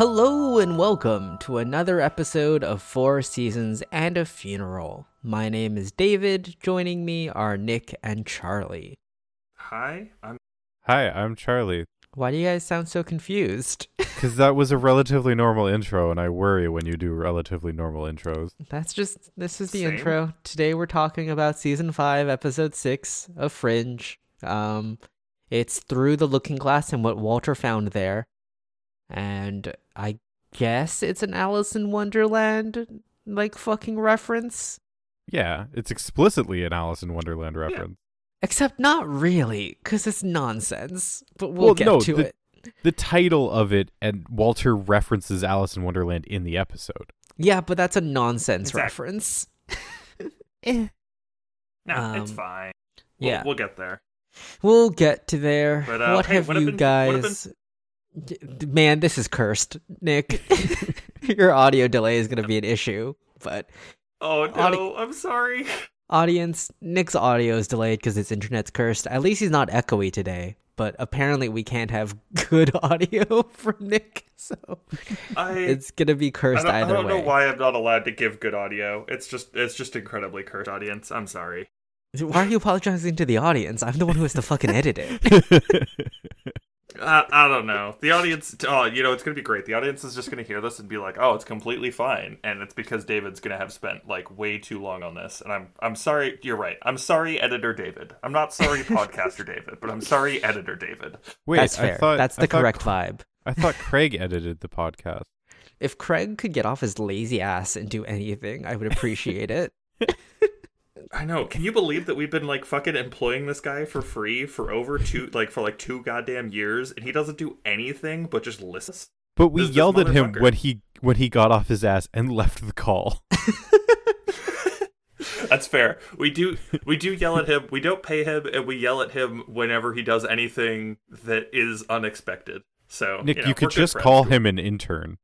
Hello and welcome to another episode of Four Seasons and a Funeral. My name is David. Joining me are Nick and Charlie. Hi, I'm Hi, I'm Charlie. Why do you guys sound so confused? Because that was a relatively normal intro, and I worry when you do relatively normal intros. That's just this is the Same. intro. Today we're talking about season 5, episode 6 of Fringe. Um it's through the looking glass and what Walter found there. And I guess it's an Alice in Wonderland like fucking reference. Yeah, it's explicitly an Alice in Wonderland reference. Except not really, because it's nonsense. But we'll, Well, get no, to the- it. The title of it, and Walter references Alice in Wonderland in the episode. Yeah, but that's a nonsense Exact- reference. no, it's Um, fine. We'll, Yeah, we'll get there. we'll get to there. But, uh, what hey, have what have you been- what have guys? D- d- Man, this is cursed, Nick. Your audio delay is going to be an issue, but Oh no, Audi- I'm sorry. audience, Nick's audio is delayed because his internet's cursed. At least he's not echoey today. But apparently, we can't have good audio from Nick, so I it's gonna be I cursed don't, I don't way. know why I'm not allowed to give good audio. It's just it's just incredibly cursed, audience. I'm sorry. Why are you apologizing to the audience? I'm the one who has to fucking edit it. I, I don't know. The audience, oh, you know, it's gonna be great. The audience is just gonna hear this and be like, "Oh, it's completely fine," and it's because David's gonna have spent like way too long on this. And I'm, I'm sorry. You're right. I'm sorry, editor David. I'm not sorry, podcaster David, but I'm sorry, editor David. Wait, That's I fair. thought That's I the thought- correct vibe. I thought Craig edited the podcast. If Craig could get off his lazy ass and do anything, I would appreciate it. I know. Can you believe that we've been like fucking employing this guy for free for over two, like for like two goddamn years, and he doesn't do anything but just listens? But we This- this yelled at him when he when he got off his ass and left the call. That's fair. We do we do yell at him. We don't pay him, and we yell at him whenever he does anything that is unexpected. So Nick, you, you, could just call him an intern.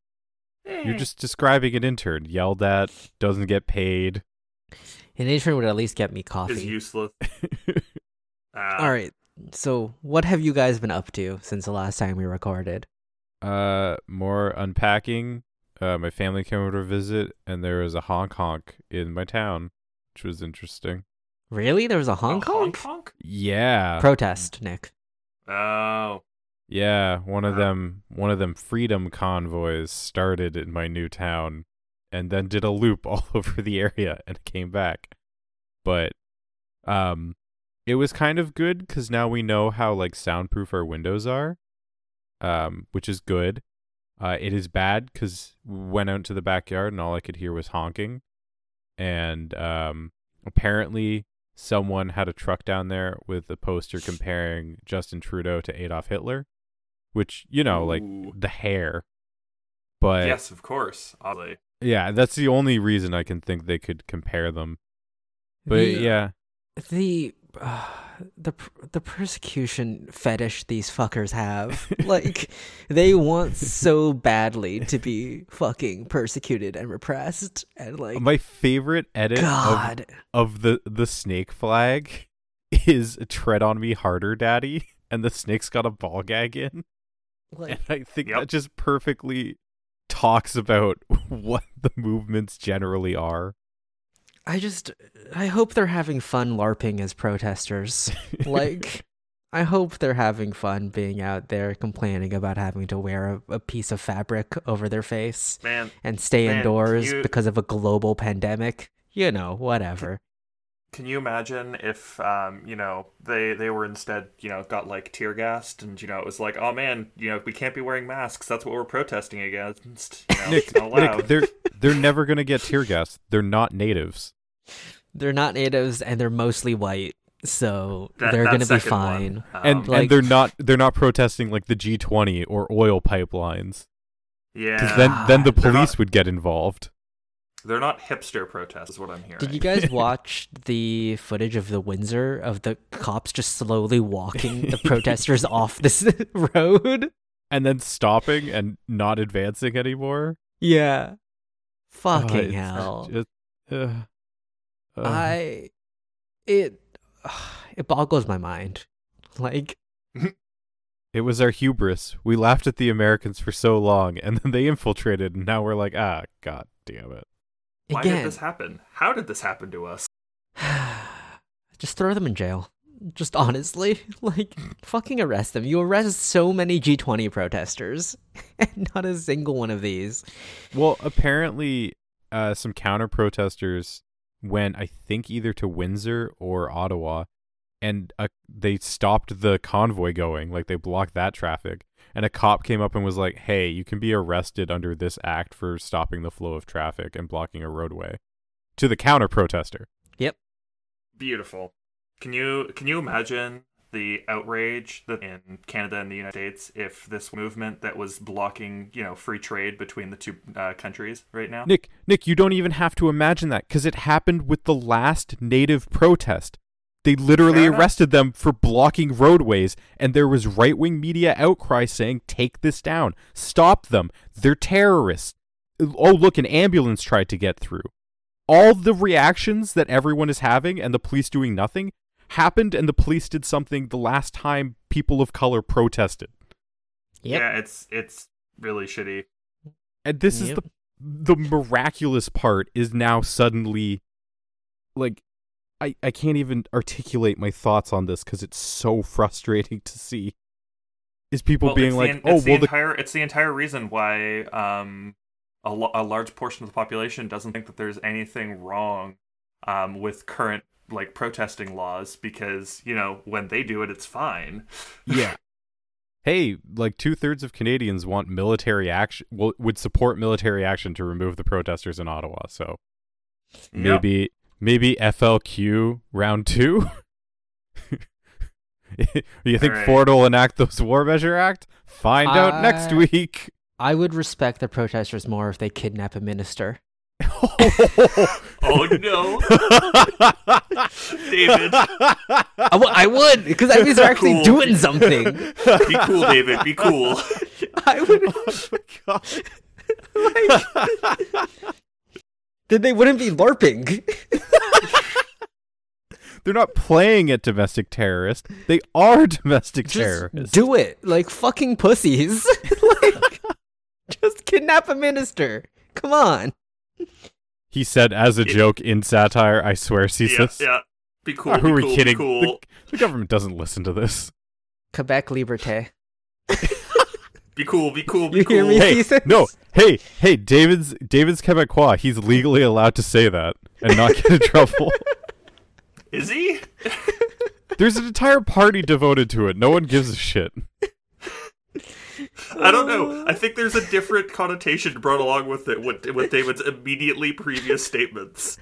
Eh. You're just describing an intern yelled at, doesn't get paid. An intern would at least get me is coffee. useless. Ah, All right. So, what have you guys been up to since the last time we recorded? Uh, more unpacking. Uh, my family came over to visit, and there was a honk honk in my town, which was interesting. Really? There was a Hong a honk honk? Yeah, protest, Nick. Oh, yeah. One of them, one of them freedom convoys started in my new town, and then did a loop all over the area and came back. But, um, it was kind of good because now we know how like soundproof our windows are, um, which is good. Uh, it is bad because went out to the backyard and all I could hear was honking, and um, apparently someone had a truck down there with a poster comparing Justin Trudeau to Adolf Hitler, which you know, like Ooh. the hair. But yes, of course. Oddly. Yeah, that's the only reason I can think they could compare them. But The- yeah, The uh, the the persecution fetish these fuckers have. like they want so badly to be fucking persecuted and repressed and like my favorite edit of of the the snake flag is tread on me harder daddy and the snake's got a ball gag in Like and i think Yep. that just perfectly talks about what the movements generally are I just I hope they're having fun larping as protesters. like I hope they're having fun being out there complaining about having to wear a, a piece of fabric over their face Man, and stay Man, indoors you- because of a global pandemic. You know, whatever. Can you imagine if, um, you know, they they were instead, you know, got like tear gassed, and you know, it was like, oh man, you know, we can't be wearing masks. That's what we're protesting against. You know, nick, not nick they're they're never gonna get tear gas they're not natives They're not natives and they're mostly white, so That- they're gonna be fine. um, and like- and they're not they're not protesting like the G20 or oil pipelines yeah, because then then the police not- would get involved they're not hipster protests, is what I'm hearing. Did you guys watch the footage of the Windsor of the cops just slowly walking the protesters off this road? and then stopping and not advancing anymore Yeah. Fucking it's hell. just- uh, uh, I it it boggles my mind. Like It was our hubris. We laughed at the Americans for so long, and then they infiltrated, and now we're like, ah, god damn it. Why Again, did this happen? How did this happen to us? just throw them in jail. Just honestly, like fucking arrest them. You arrest so many G20 protesters, and not a single one of these. Well, apparently, uh, some counter protesters went, I think, either to Windsor or Ottawa, and uh, they stopped the convoy going. Like they blocked that traffic, and a cop came up and was like, "Hey, you can be arrested under this act for stopping the flow of traffic and blocking a roadway." To the counter protester. Yep. Beautiful. Can you can you imagine the outrage that in Canada and the United States if this movement that was blocking you know free trade between the two uh, countries right now? Nick, Nick, you don't even have to imagine that because it happened with the last native protest. They literally Fair enough. arrested them for blocking roadways, and there was right wing media outcry saying, Take this down. Stop them. They're terrorists. Oh, look, an ambulance tried to get through. All the reactions that everyone is having and the police doing nothing happened, and the police did something the last time people of color protested. Yep. Yeah, it's it's really shitty. And this is the the miraculous part is now suddenly like I I can't even articulate my thoughts on this cuz it's so frustrating to see is people Well, being like, the, "Oh, the well the entire it's the entire reason why um a, lo- a large portion of the population doesn't think that there's anything wrong um with current like protesting laws because you know when they do it it's fine. yeah. Hey, like two thirds of Canadians want military action. Well, would support military action to remove the protesters in Ottawa. So Yep. Maybe maybe FLQ round two. you think Alright. Ford will enact those War Measure Act? Find out next week. I would respect the protesters more if they kidnap a minister. Oh, oh no, David, I, w- I would, because that means they're actually Cool. doing something. be cool, David, be cool. I would. Oh Then they wouldn't be LARPing. They're not playing at domestic terrorist. They are domestic Just terrorists. do it, like fucking pussies. like, just kidnap a minister. Come on. he said as a joke in satire. I swear, sees yeah, yeah. Be cool. Who be are we cool, be kidding? cool. The, the government doesn't listen to this. Quebec Liberté. Be cool. Be cool. Be You cool. hear me? Hey, Jesus. no, hey, hey, David's David's Quebecois. He's legally allowed to say that and not get in trouble. Is he? There's an entire party devoted to it. No one gives a shit. I don't know. I think there's a different connotation brought along with it with, with David's immediately previous statements.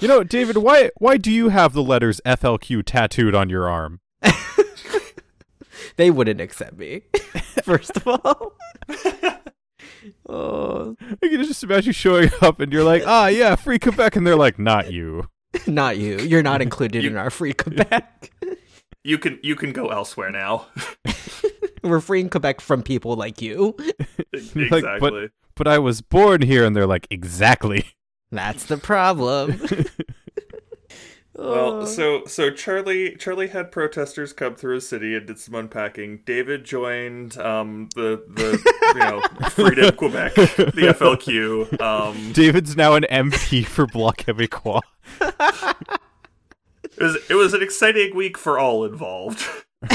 You know, David, why why do you have the letters FLQ tattooed on your arm? They wouldn't accept me. First of all. oh, I can just imagine you showing up and you're like, ah, yeah, free Quebec, and they're like, not you. not you. You're not included You- in our free Quebec. You can you can go elsewhere now. We're freeing Quebec from people like you. You're like, exactly. But I was born here, and they're like, exactly. That's the problem. Well, so so Charlie Charlie had protesters come through his city and did some unpacking. David joined um the the you know Freedom Quebec, the FLQ. Um, David's now an MP for Bloc Québécois. it was it was an exciting week for all involved.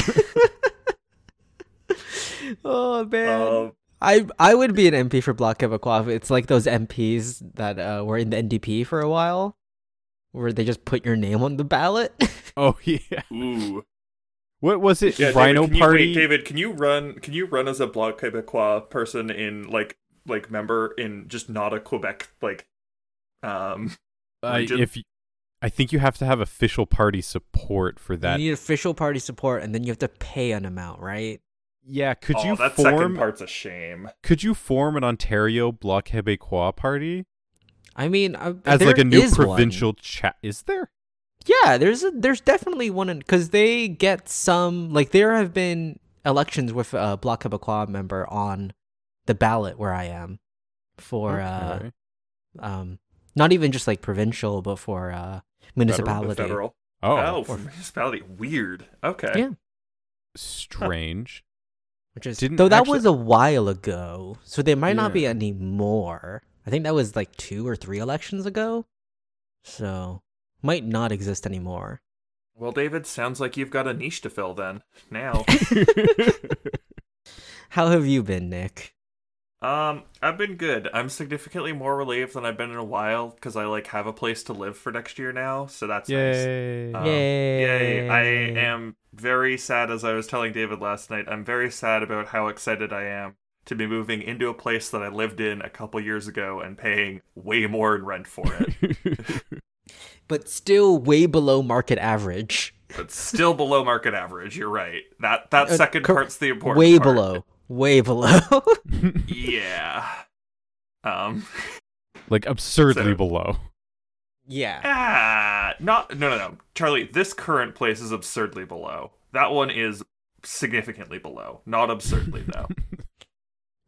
oh man. Um, I I would be an MP for Bloc Québécois. It's like those MPs that uh, were in the NDP for a while, where they just put your name on the ballot. Oh yeah. ooh. What was it? Yeah, Rhino David, can you, Party. wait, David, can you run? Can you run as a Bloc Québécois person in like like member in just not a Quebec like um Uh, region? if you, I think you have to have official party support for that. you need official party support, and then you have to pay an amount, right? yeah, could oh, you that second part's a shame. Could you form an Ontario Bloc Québécois party I mean, uh, as there like a new provincial chat? Is there? Yeah, there's a, there's definitely one because they get some like there have been elections with a Bloc Québécois member on the ballot where I am for Okay. uh um not even just like provincial but for uh municipality. the federal. Oh, Oh, for municipality. Weird. Okay. Yeah. strange. Which is Didn't though that actually- was a while ago, so there might not be any more. I think that was like two or three elections ago, so might not exist anymore. Well, David, sounds like you've got a niche to fill then. Now. How have you been, Nick? Um, I've been good. I'm significantly more relieved than I've been in a while because I like have a place to live for next year now, so that's nice. Yay! Um, Yay. Yay! I am very sad, as I was telling David last night. I'm very sad about how excited I am to be moving into a place that I lived in a couple years ago and paying way more in rent for it, But still way below market average. but still below market average. You're right. That that Uh, second cor- part's the important. Part. Way part. below. Way below. Yeah. Um. like absurdly So- below. yeah. Ah, not no no no, Charlie. This current place is absurdly below. That one is significantly below, not absurdly though.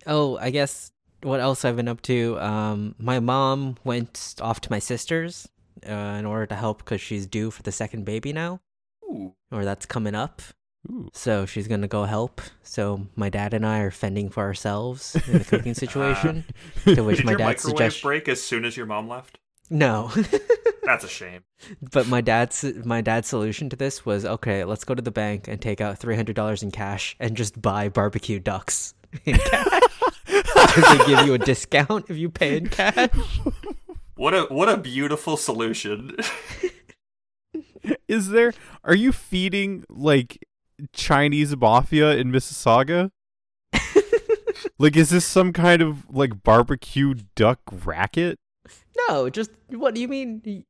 Oh, I guess what else I've been up to? Um, my mom went off to my sister's uh, in order to help because she's due for the second baby now, Ooh. or that's coming up. Ooh. So she's gonna go help. So my dad and I are fending for ourselves in the cooking situation. to which Did my dad suggests break as soon as your mom left? no. That's a shame. but my dad's my dad's solution to this was okay. Let's go to the bank and take out three hundred dollars in cash and just buy barbecue ducks in cash because they give you a discount if you pay in cash. What a what a beautiful solution. Is there? Are you feeding like Chinese mafia in Mississauga? like, is this some kind of like barbecue duck racket? No, just what do you mean?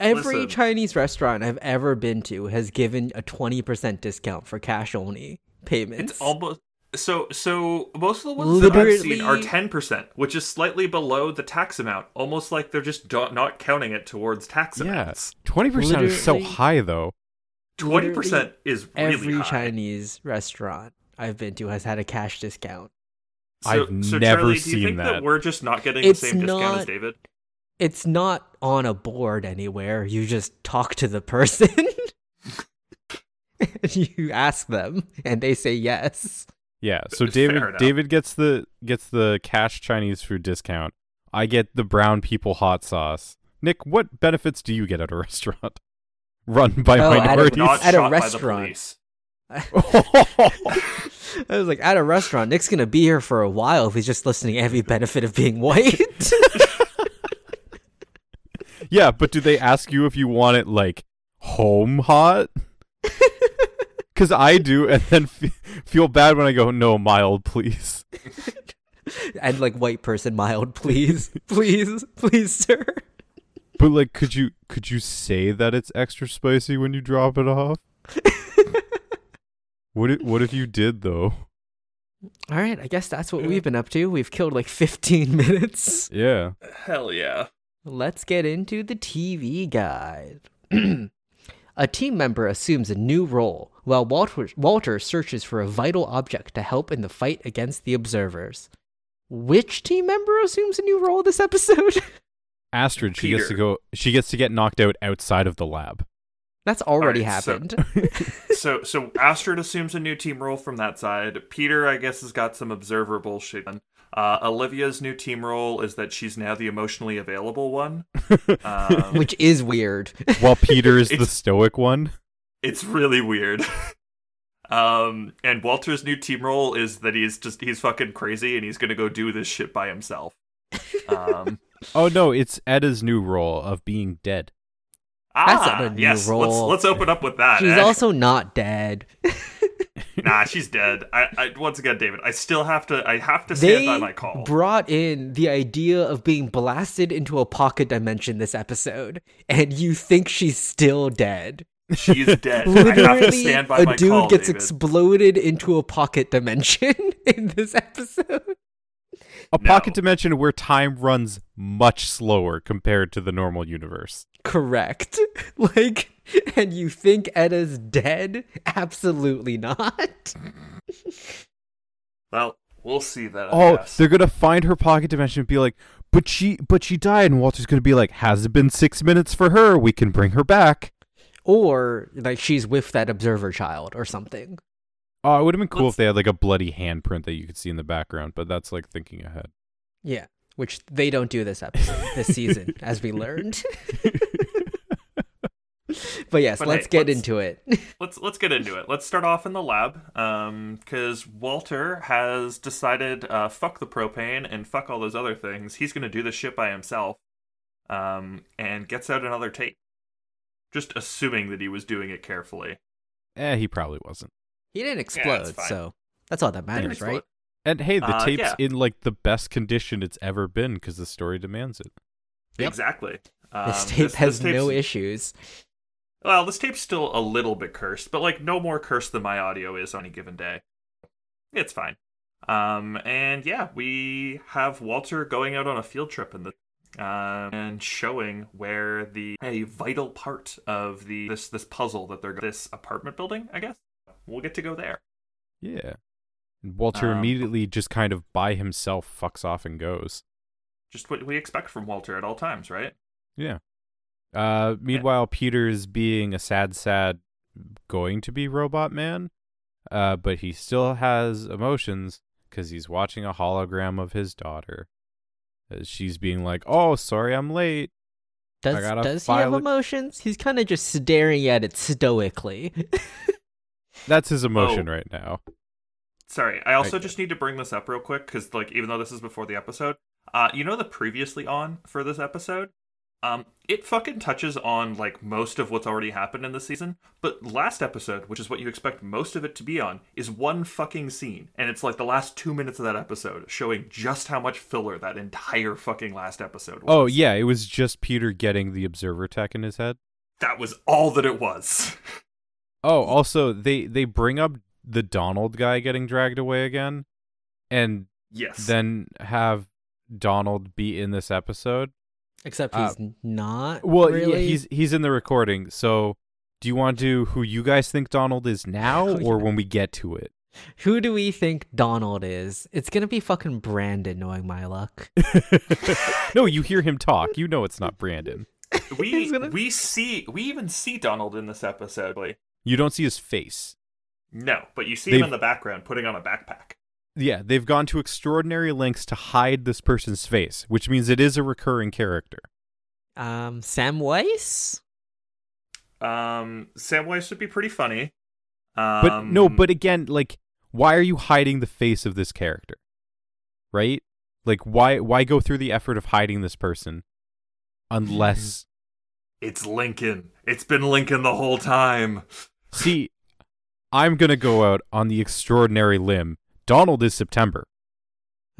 Every Listen. Chinese restaurant I've ever been to has given a twenty percent discount for cash only payments. It's almost so so most of the ones that I've seen are ten percent, which is slightly below the tax amount. Almost like they're just do- not counting it towards tax Yeah, amounts. twenty percent is so high though. Twenty percent is really Every high. Chinese restaurant I've been to has had a cash discount. So, I've so never Charlie, do seen you think that. that. we're just not getting It's the same discount as David? It's not on a board anywhere. You just talk to the person. and you ask them and they say yes. Yeah, so David. David gets the gets the cash Chinese food discount. I get the brown people hot sauce. Nick, what benefits do you get at a restaurant run by Oh, at a- minorities? At a shot by the restaurant. I was like, at a restaurant, Nick's gonna be here for a while if he's just listening to every benefit of being white. yeah, but do they ask you if you want it like home hot? Because I do, and then f- feel bad when I go no mild, please. and like white person mild, please. Please, please, sir. But like, could you could you say that it's extra spicy when you drop it off? What if, what if you did though? All right, I guess that's what we've been up to. We've killed like 15 minutes. Yeah. Hell yeah. Let's get into the TV guide. a team member assumes a new role while Walter, Walter searches for a vital object to help in the fight against the observers. Which team member assumes a new role this episode? Astrid, she gets to go. She gets to get knocked out outside of the lab. That's already Alright, so- happened. So so Astrid assumes a new team role from that side. Peter, I guess, has got some observer bullshit. done. Uh, Olivia's new team role is that she's now the emotionally available one. Um, Which is weird. While Peter is the stoic one. It's really weird. Um, and Walter's new team role is that he's just he's fucking crazy and he's gonna go do this shit by himself. Um, Oh no, it's Etta's new role of being dead. Ah, not a new yes. role. Let's let's open up with that. She's eh? also not dead. nah, she's dead. I, I once again, David, I still have to I have to stand They by my call. brought in the idea of being blasted into a pocket dimension this episode, and you think she's still dead. She's dead. I have to Literally, stand by a my dude call, gets David. exploded into a pocket dimension in this episode. A No. pocket dimension where time runs much slower compared to the normal universe. Correct. Like, and you think Etta's dead? Absolutely not. Well, we'll see that. I Oh, guess. they're gonna find her pocket dimension and be like, but she, but she died, and Walter's gonna be like, has it been six minutes for her? We can bring her back. Or like she's with that observer child or something. Oh, it would have been cool Let's- if they had like a bloody handprint that you could see in the background, but that's like thinking ahead. Yeah, which they don't do this episode, this season, as we learned. but yes, But let's hey, get let's- into it. let's let's get into it. Let's start off in the lab, because Walter has decided, uh, fuck the propane and fuck all those other things. He's going to do this shit by himself, um, and gets out another tape. Just assuming that he was doing it carefully. eh, he probably wasn't. he didn't it's explode, fine. so that's all that matters, right? And hey, the Uh, tape's yeah. in like the best condition it's ever been because the story demands it. Yep. Exactly. Um, This tape has tape's- no issues. Well, this tape's still a little bit cursed, but like no more cursed than my audio is on any given day. It's fine. Um, and yeah, we have Walter going out on a field trip in the um, and showing where the a vital part of the this this puzzle that they're this apartment building. I guess we'll get to go there. Yeah. And Walter Um, immediately just kind of by himself fucks off and goes. Just what we expect from Walter at all times, right? Yeah. Uh, meanwhile, Peter's being a sad, sad, going to be robot man, uh, but he still has emotions because he's watching a hologram of his daughter. As she's being like, "Oh, sorry, I'm late." Does does he have file a- emotions? He's kind of just staring at it stoically. That's his emotion Oh. right now. Sorry, I also Right. just need to bring this up real quick because, like, even though this is before the episode, uh, you know the previously on for this episode, um, it fucking touches on like most of what's already happened in the season. But last episode, which is what you expect most of it to be on, is one fucking scene, and it's like the last two minutes of that episode showing just how much filler that entire fucking last episode was. Oh yeah, it was just Peter getting the observer tech in his head. that was all that it was. Oh, also they they bring up the Donald guy getting dragged away again, and yes. then have Donald be in this episode. Except Uh, he's not. Well, really. yeah, he's he's in the recording. So, do you want to do who you guys think Donald is now, Oh, or yeah. when we get to it? Who do we think Donald is? It's gonna be fucking Brandon, knowing my luck. no, you hear him talk. You know it's not Brandon. we gonna- we see we even see Donald in this episode. Like, You don't see his face. no, but you see him They've- in the background putting on a backpack. Yeah, they've gone to extraordinary lengths to hide this person's face, which means it is a recurring character. Um, Sam Weiss. Um, Samwise would be pretty funny. Um, But no, but again, like, why are you hiding the face of this character? Right? Like, why why go through the effort of hiding this person unless it's Lincoln. It's been Lincoln the whole time. See, I'm gonna go out on the extraordinary limb. Donald is September.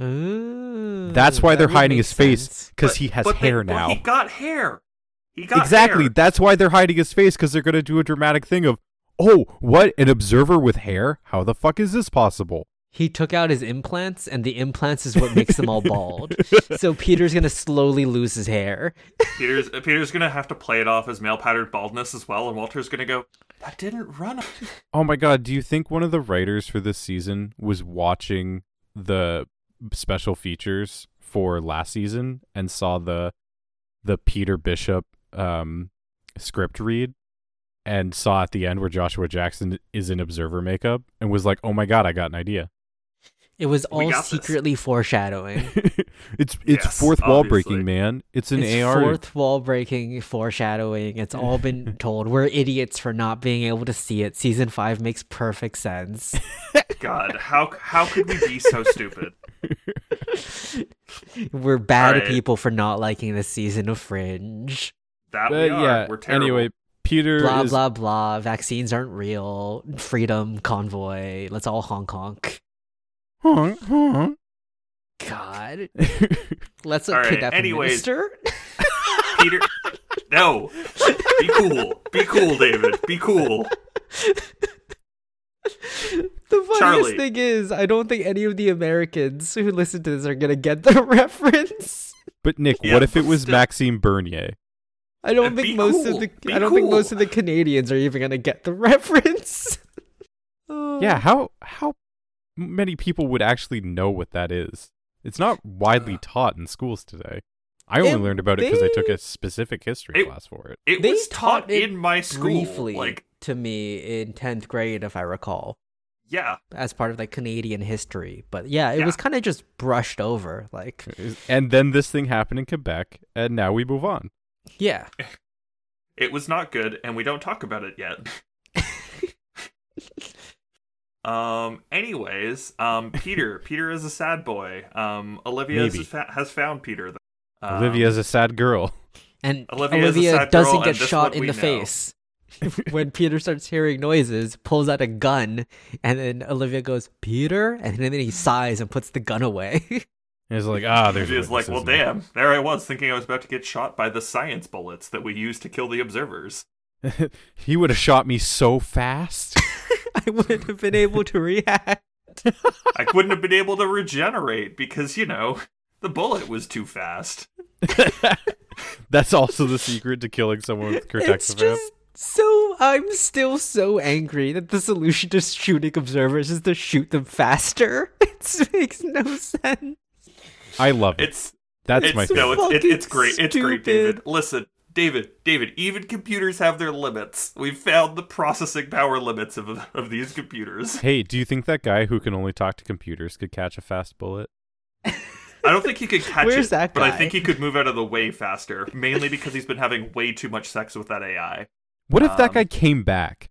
Ooh, That's why they're hiding his face because he has but they- hair well, now. he got hair. He got exactly. hair. That's why they're hiding his face because they're gonna do a dramatic thing of, oh, what an observer with hair? How the fuck is this possible? He took out his implants, and the implants is what makes them all bald. so Peter's gonna slowly lose his hair. Peter's Peter's gonna have to play it off as male patterned baldness as well, and Walter's gonna go. That didn't run. Oh my god, do you think one of the writers for this season was watching the special features for last season and saw the the Peter Bishop um script read and saw at the end where Joshua Jackson is in observer makeup and was like, "Oh my god, I got an idea." It was all got this. secretly foreshadowing. it's it's Yes, fourth wall obviously. breaking, man. It's an it's AR. fourth wall breaking foreshadowing. It's all been told. We're idiots for not being able to see it. Season five makes perfect sense. God, how how could we be so stupid? We're bad Alright. people for not liking the season of Fringe. That we are. yeah, We're terrible. anyway, Peter Blah is blah blah. Vaccines aren't real. Freedom convoy. Let's all honk honk. Honk, honk. God. Let's All right, kidnap anyways. a minister. Peter, no, be cool, be cool, David, be cool. The funniest Charlie. thing is, I don't think any of the Americans who listen to this are gonna get the reference. But Nick, Yeah, what if it was still- Maxime Bernier? I don't Be think most cool, of the be I don't think most of the Canadians are even gonna get the reference. Oh. Yeah, how how many people would actually know what that is? It's not widely uh, taught in schools today. I only It- learned about it because I took a specific history It- class for it. It They was taught taught it in my school. briefly Like, to me in 10th grade if i recall yeah, as part of like canadian history but yeah it Yeah. was kind of just brushed over like And then this thing happened in Quebec, and now we move on. yeah it was not good, and we don't talk about it yet. um. Anyways, um, Peter. Peter is a sad boy. Um, Olivia Maybe. has, fa- has found Peter. Um, is a sad girl. and Olivia olivia doesn't and get shot in the know. face when peter starts hearing noises pulls out a gun and then olivia goes peter and then he sighs and puts the gun away And it's like, ah, there's. Olivia's like, well, witnesses now." damn. There I was, thinking I was about to get shot by the science bullets that we use to kill the observers. he would have shot me so fast. i wouldn't have been able to react I wouldn't have been able to regenerate because you know the bullet was too fast. That's also the secret to killing someone with it's just so i'm still so angry that the solution to shooting observers is to shoot them faster it makes no sense I love it. It's That's it's my favorite. no, it's, it, it's great. It's great, David. Listen, David, David. Even computers have their limits. We've found the processing power limits of of these computers. Hey, do you think that guy who can only talk to computers could catch a fast bullet? I don't think he could catch Where's it, that but I think he could move out of the way faster. Mainly because he's been having way too much sex with that AI. What if that Um, guy came back?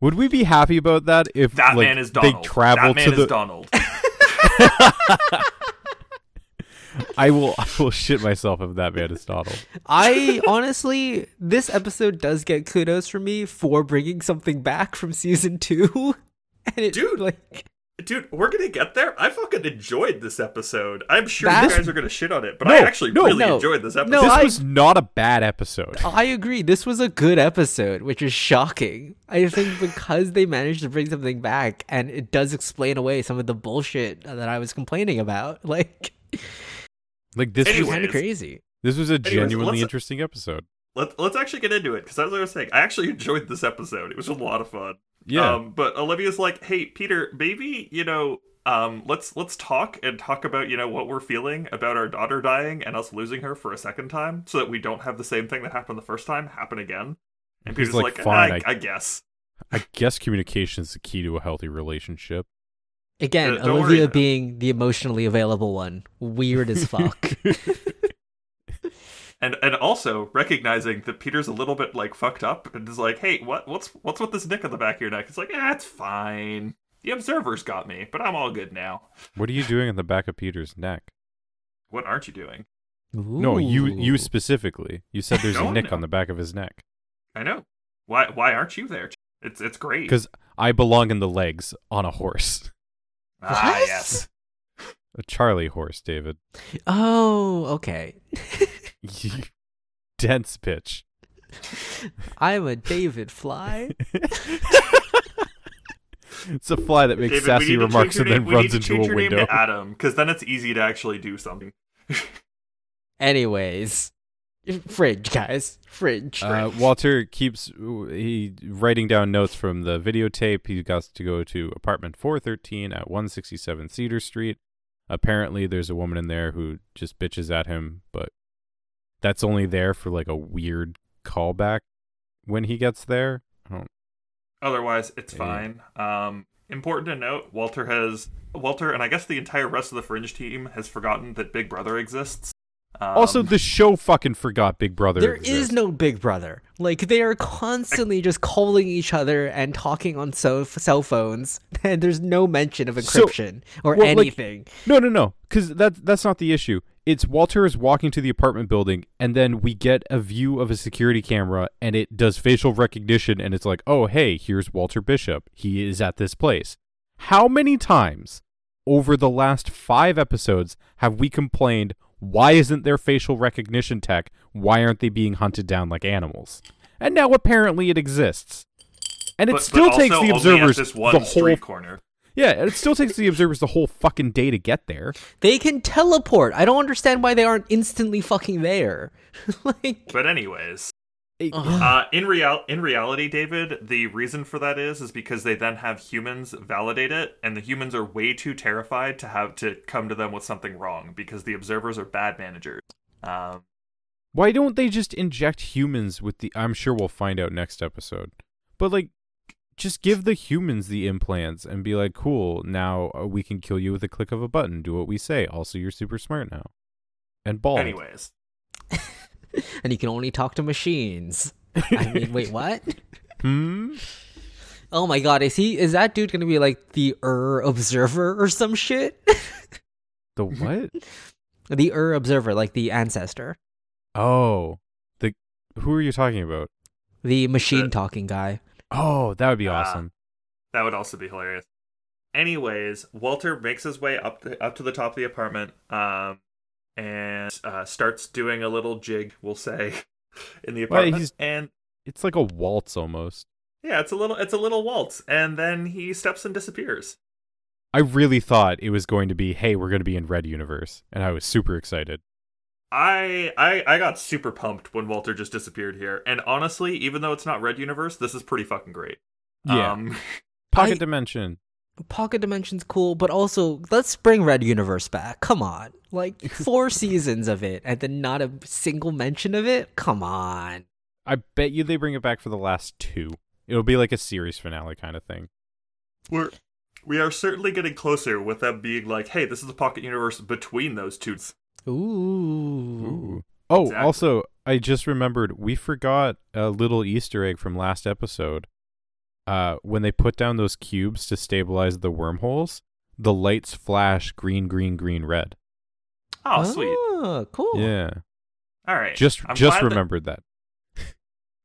Would we be happy about that if That like, man is they Donald. travel that man to the is Donald. I will I will shit myself if that man is Donald. I honestly, this episode does get kudos from me for bringing something back from season two, and it Dude, like Dude, we're gonna get there. I fucking enjoyed this episode. I'm sure That- you guys are gonna shit on it, but No, I actually no, really no. enjoyed this episode. No, this I- was not a bad episode. I agree. This was a good episode, which is shocking. I think because they managed to bring something back, and it does explain away some of the bullshit that I was complaining about. Like, Like this Anyways. was kind of crazy. this was a genuinely let's- interesting episode. Let, let's actually get into it because as I was saying, I actually enjoyed this episode. It was a lot of fun. Yeah. Um, but Olivia's like, "Hey, Peter, maybe you know, um, let's let's talk and talk about you know what we're feeling about our daughter dying and us losing her for a second time, so that we don't have the same thing that happened the first time happen again." And He's Peter's like, like, "Fine, I, I- I guess." I guess communication is the key to a healthy relationship. Again, Uh, don't Olivia worry. being the emotionally available one. Weird as fuck. And and also recognizing that Peter's a little bit like fucked up and is like, "Hey, what what's what's with this nick on the back of your neck?" It's like, "Yeah, it's fine. The observers got me, but I'm all good now." What are you doing on the back of Peter's neck? What aren't you doing? No, you you specifically. You said there's a nick no. on the back of his neck. I know. Why why aren't you there? It's it's great. Because I belong in the legs on a horse. Ah What? yes. A Charlie horse, David. Oh, okay. Dense pitch. I'm a David Fly. it's a fly that makes David, sassy need to remarks change and your then name- we runs need to into change a your name window. to Adam, because then it's easy to actually do something. Anyways, fridge, guys, fridge. Uh, Walter keeps he writing down notes from the videotape. He got to go to apartment 413 at 167 Cedar Street. Apparently, there's a woman in there who just bitches at him, but that's only there for like a weird callback when he gets there. I don't, Otherwise, it's Yeah. fine. Um, important to note, Walter has Walter, and I guess the entire rest of the Fringe team has forgotten that Big Brother exists. Um, also, the show fucking forgot Big Brother. There is exists. no Big Brother. Like they are constantly just calling each other and talking on so- cell phones, and there's no mention of So- encryption or well, like- anything. No, no, no. Because that that's not the issue. It's Walter is walking to the apartment building, and then we get a view of a security camera, and it does facial recognition, and it's like, oh, hey, here's Walter Bishop. He is at this place. How many times over the last five episodes have we complained? Why isn't there facial recognition tech? Why aren't they being hunted down like animals? And now apparently it exists. And it but- still but takes the observers this one the whole corner. yeah, and it still takes the observers the whole fucking day to get there. They can teleport. I don't understand why they aren't instantly fucking there. like, But anyways, It- Ugh. Uh, in real in reality, David, the reason for that is is because they then have humans validate it, and the humans are way too terrified to have to come to them with something wrong because the observers are bad managers. Um, Why don't they just inject humans with the? I'm sure we'll find out next episode. But like, just give the humans the implants and be like, cool. Now uh, we can kill you with a click of a button. Do what we say. Also, you're super smart now. And bald. anyways, and you can only talk to machines. I mean, wait, what? Hmm. Oh my god, is he is that dude gonna be like the Ur observer or some shit? The what? the Ur observer, like the ancestor. oh, the who are you talking about? The machine The- talking guy. Oh, that would be Ah. awesome. that would also be hilarious. Anyways, Walter makes his way up the, up to the top of the apartment, um, and uh, starts doing a little jig. We'll say in the Well, apartment, he's- and It's like a waltz almost. yeah, it's a little it's a little waltz, and then he steps and disappears. I really thought it was going to be, hey, we're going to be in Red Universe, and I was super excited. I I I got super pumped when Walter just disappeared here, and honestly, even though it's not Red Universe, this is pretty fucking great. Yeah. Um, Pocket I- Dimension. Pocket Dimension's cool, but also let's bring Red Universe back. Come on. Like four seasons of it and then not a single mention of it? Come on. I bet you they bring it back for the last two. It'll be like a series finale kind of thing. we're we are certainly getting closer with them being like, hey, this is the pocket universe between those two. Ooh. Oh, Exactly. also, I just remembered we forgot a little Easter egg from last episode. Uh, when they put down those cubes to stabilize the wormholes, the lights flash green, green, green, red. Oh, sweet. Ah, cool. Yeah, All right. just I'm just glad that- remembered that.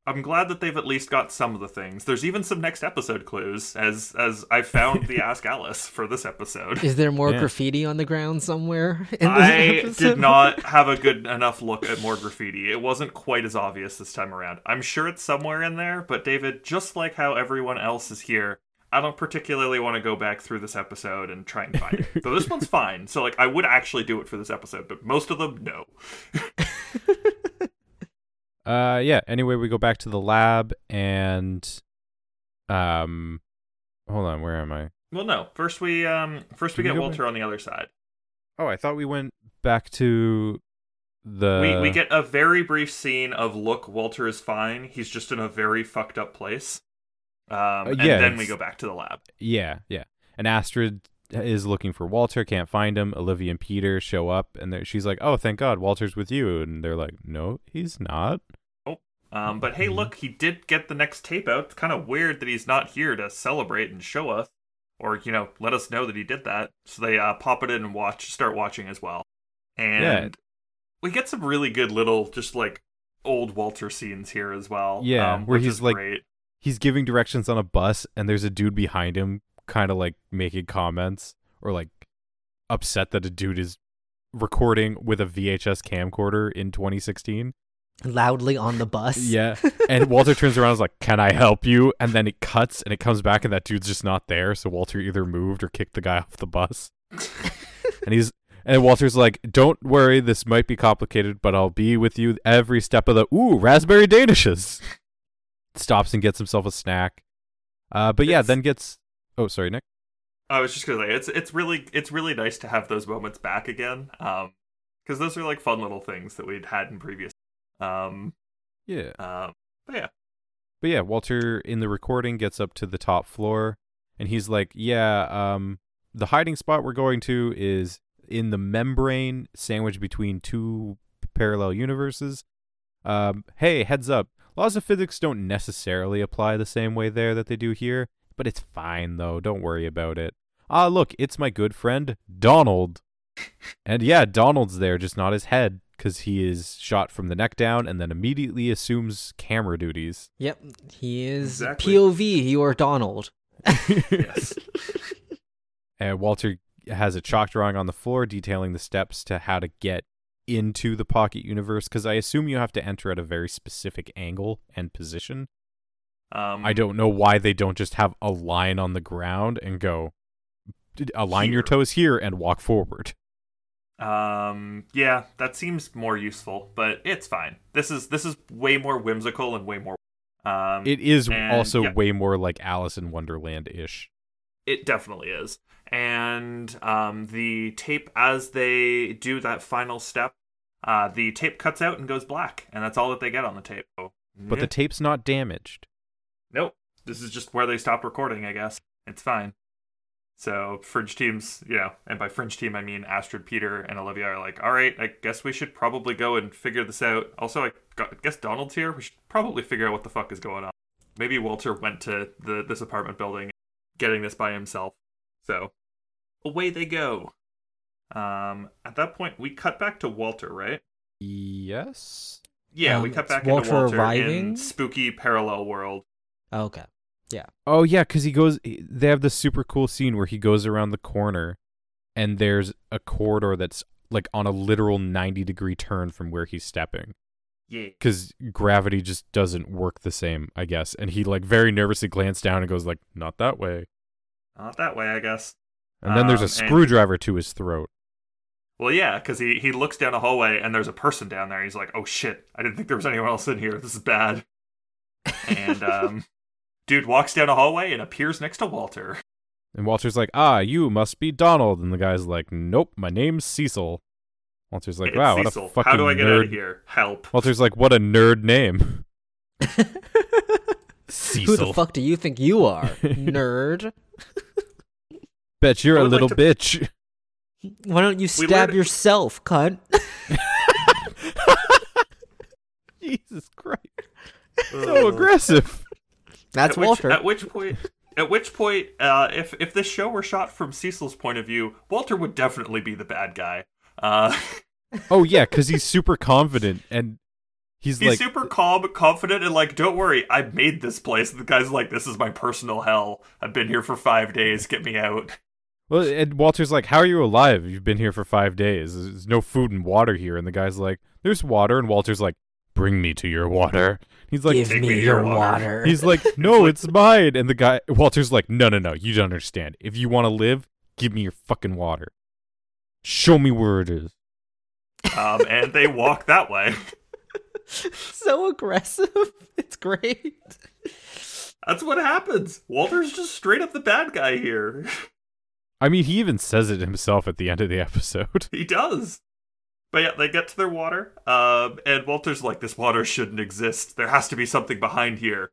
I'm glad that they've at least got some of the things. There's even some next episode clues, as as I found the Ask Alice for this episode. Is there more Yeah. graffiti on the ground somewhere? In this I episode? did not have a good enough look at more graffiti. It wasn't quite as obvious this time around. I'm sure it's somewhere in there, but David, just like how everyone else is here, I don't particularly want to go back through this episode and try and find it. So this one's fine. So like I would actually do it for this episode, but most of them no. Uh, yeah. Anyway, we go back to the lab and, um, hold on, where am I? Well, no. First we um first we Did get Walter on the other side. Oh, I thought we went back to the. we we get a very brief scene of look, Walter is fine. He's just in a very fucked up place. Um, Uh, yeah, then we go back to the lab. Yeah, yeah. And Astrid is looking for Walter, can't find him. Olivia and Peter show up, and she's like, "Oh, thank God, Walter's with you." And they're like, "No, he's not." Oh, Um, but hey, Mhm. look, he did get the next tape out. It's kind of weird that he's not here to celebrate and show us, or you know, let us know that he did that. So they uh, pop it in and watch, start watching as well, and Yeah. we get some really good little, just like old Walter scenes here as well. Yeah, um, where he's like- great. He's giving directions on a bus, and there's a dude behind him, kind of like making comments or like upset that a dude is recording with a VHS camcorder in 2016. loudly on the bus. Yeah. And Walter turns around and is like, Can I help you? And then it cuts and it comes back and that dude's just not there. So Walter either moved or kicked the guy off the bus. and he's and Walter's like, Don't worry, this might be complicated, but I'll be with you every step of the ooh, raspberry danishes. Stops and gets himself a snack. Uh but yeah, It's- then gets oh sorry, Nick. I was just gonna say it's it's really it's really nice to have those moments back again. Um, because those are like fun little things that we'd had in previous. Um, Yeah. um, but yeah, But yeah, Walter in the recording gets up to the top floor and he's like, "Yeah, um the hiding spot we're going to is in the membrane sandwiched between two parallel universes. Um hey, heads up. Laws of physics don't necessarily apply the same way there that they do here, but it's fine though. Don't worry about it. Ah, look, it's my good friend Donald. And yeah, Donald's there, just not his head, because he is shot from the neck down and then immediately assumes camera duties. Yep. He is Exactly. POV. You are Donald. yes. And Walter has a chalk drawing on the floor detailing the steps to how to get into the pocket universe, because I assume you have to enter at a very specific angle and position. Um, I don't know why they don't just have a line on the ground and go, "D- align your toes here and walk forward. Um, yeah, that seems more useful, but it's fine. This is this is way more whimsical and way more. Um, It is And, also yeah. way more like Alice in Wonderland ish. It definitely is. And um, the tape, as they do that final step, uh, the tape cuts out and goes black, and that's all that they get on the tape. So, But yeah. the tape's not damaged. Nope. This is just where they stopped recording, I guess. It's fine. So Fringe teams, you know, and by Fringe team I mean Astrid, Peter, and Olivia are like, all right, I guess we should probably go and figure this out. Also, I got- I guess Donald's here. We should probably figure out what the fuck is going on. Maybe Walter went to the this apartment building, getting this by himself. So away they go. Um, at that point, we cut back to Walter, right? Yes. Yeah, Um, we cut it's back Walter into Walter arriving? in spooky parallel world. Okay. Yeah. Oh yeah, because he goes. They have this super cool scene where he goes around the corner, and there's a corridor that's like on a literal ninety degree turn from where he's stepping. Yeah. Because gravity just doesn't work the same, I guess. And he like very nervously glanced down and goes like, "Not that way." Not that way, I guess. And then there's Um, a and- screwdriver to his throat. Well, yeah, because he, he looks down a hallway and there's a person down there. He's like, oh shit, I didn't think there was anyone else in here. This is bad. And, um, dude walks down a hallway and appears next to Walter. And Walter's like, "Ah, you must be Donald." And the guy's like, "Nope, my name's Cecil." Walter's like, It's "Wow, what Cecil. a fucking How do I get nerd." out of here? Help. Walter's like, "What a nerd name." Who the fuck do you think you are, nerd? Bet you're a would like little to- bitch. Why don't you stab learned- yourself, cunt? Jesus Christ. So aggressive. That's at which, Walter. At which point, at which point, uh, if if this show were shot from Cecil's point of view, Walter would definitely be the bad guy. Uh, Oh yeah, because he's super confident and he's, he's like, super calm, confident, and like, don't worry, I made this place. The guy's like, this is my personal hell. I've been here for five days. Get me out. Well, and Walter's like, "How are you alive? You've been here for five days. There's no food and water here." And the guy's like, "There's water." And Walter's like, "Bring me to your water." He's like, Give me, me your your water. water." He's like, no, it's mine. And the guy, Walter's like, no, no, no, you don't understand. If you want to live, give me your fucking water. Show me where it is. Um, and they walk that way. so aggressive. It's great. That's what happens. Walter's just straight up the bad guy here. I mean, he even says it himself at the end of the episode. He does. But yeah, they get to their water, um, and Walter's like, "This water shouldn't exist. There has to be something behind here.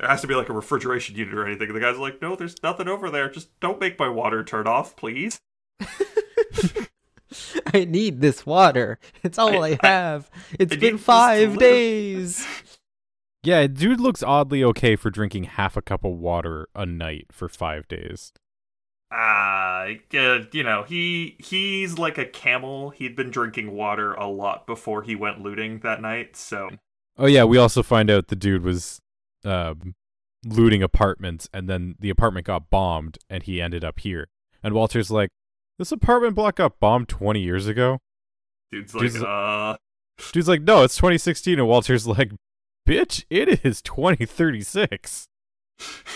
There has to be like a refrigeration unit or anything." And the guy's like, "No, there's nothing over there. Just don't make my water turn off, please." I need this water. It's all I- I, I- have. It's I been need this to five days. yeah, dude looks oddly okay for drinking half a cup of water a night for five days. Ah, uh, you know, he he's like a camel. He'd been drinking water a lot before he went looting that night, so Oh, yeah, we also find out the dude was um, looting apartments, and then the apartment got bombed, and he ended up here. And Walter's like, this apartment block got bombed 20 years ago? dude's like, Dude's- uh, Dude's like, no, it's 2016. And Walter's like, bitch, it is 2036.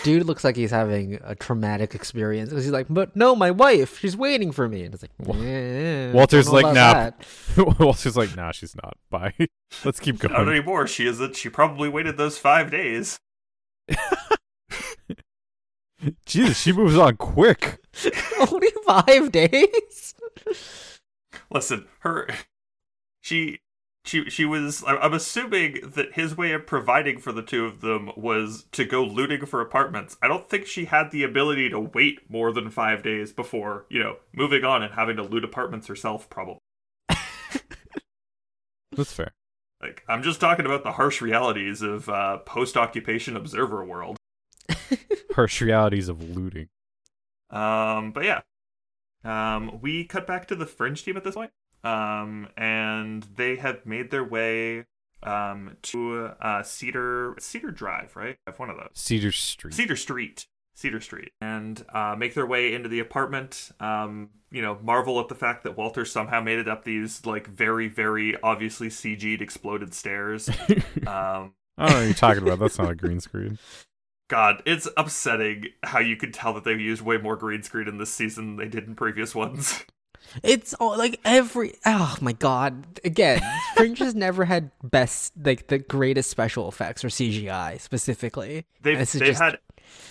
Dude looks like he's having a traumatic experience because he's like, but no, my wife, she's waiting for me. And it's like, Wa- "Eh, Walter's like, about nah. that." Walter's like, nah, she's not. Bye. Let's keep going." not going. anymore. She isn't. She probably waited those five days. Jesus, she moves on quick. Only five days. Listen, her, she, she, she was. I'm assuming that his way of providing for the two of them was to go looting for apartments. I don't think she had the ability to wait more than five days before, you know, moving on and having to loot apartments herself. Probably. That's fair. Like, I'm just talking about the harsh realities of uh, post-occupation observer world. Harsh realities of looting. Um, but yeah, um, we cut back to the fringe team at this point, um, and they have made their way um to uh Cedar Cedar Drive, right? I have one of those. Cedar Street. Cedar Street. Cedar Street, and uh, make their way into the apartment. Um, you know, marvel at the fact that Walter somehow made it up these like very, very obviously CG'd exploded stairs. Um, I don't know what you're talking about. That's not a green screen. God, it's upsetting how you could tell that they've used way more green screen in this season than they did in previous ones. It's all like every. Oh my god! Again, Fringe has never had best, like the greatest special effects or CGI specifically. They've they've just- had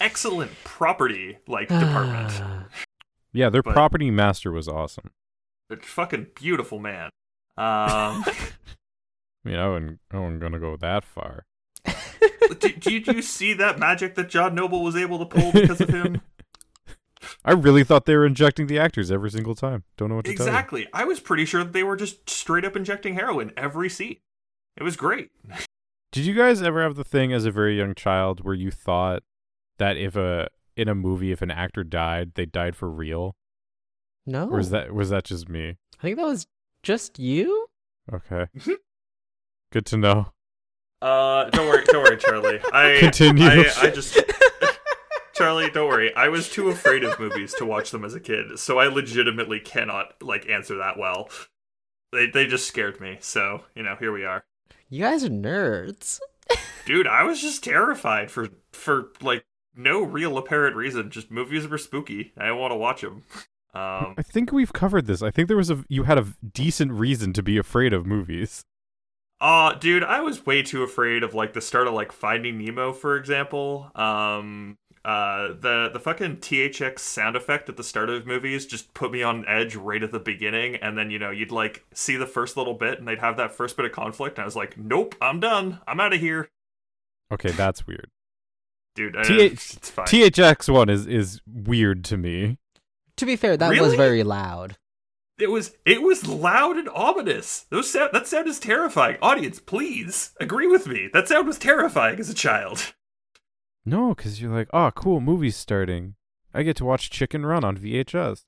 excellent property like department. Yeah, their But- property master was awesome. A fucking beautiful man. Um, I mean, I wasn't, I wasn't gonna go that far. did, did you see that magic that John Noble was able to pull because of him? I really thought they were injecting the actors every single time. Don't know what to tell you. exactly. I was pretty sure that they were just straight up injecting heroin every scene. It was great. Did you guys ever have the thing as a very young child where you thought that if a in a movie if an actor died, they died for real? No. Or was that was that just me? I think that was just you? Okay. Good to know. Uh, don't worry, don't worry, Charlie. I Continue. I, I just Charlie, don't worry. I was too afraid of movies to watch them as a kid, so I legitimately cannot like answer that well. They they just scared me. So you know, here we are, You guys are nerds. dude. I was just terrified for for like no real apparent reason. Just movies were spooky. I didn't want to watch them. Um, I think we've covered this. I think there was a you had a decent reason to be afraid of movies. Uh, dude, I was way too afraid of like the start of like Finding Nemo, for example. Um, uh, the the fucking THX sound effect at the start of movies just put me on edge right at the beginning, and then you know you'd like see the first little bit, and they'd have that first bit of conflict, and I was like, nope, I'm done, I'm out of here, Okay, that's weird. dude. I, TH it's fine. THX one is is weird to me. To be fair, that was very loud. it was it was loud and ominous. Those sound that sound is terrifying. Audience, please agree with me. That sound was terrifying as a child. No, because you're like, oh, cool, movie's starting. I get to watch Chicken Run on VHS.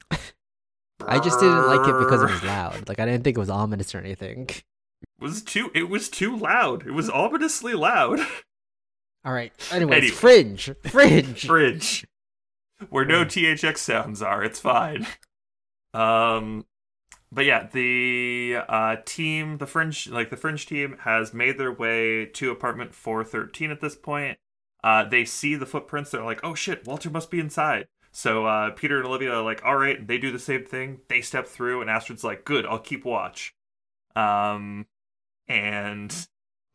I just didn't like it because it was loud. Like I didn't think it was ominous or anything. was too it was too loud. It was ominously loud. All right. Anyways, Anyway. Fringe. Fringe. Fridge. Where no THX sounds are, it's fine. Um but yeah, the uh team, the fringe like the fringe team has made their way to apartment 413 at this point. Uh they see the footprints, they're like, "Oh shit, Walter must be inside." So uh Peter and Olivia are like, "All right." They do the same thing. They step through and Astrid's like, "Good, I'll keep watch." Um and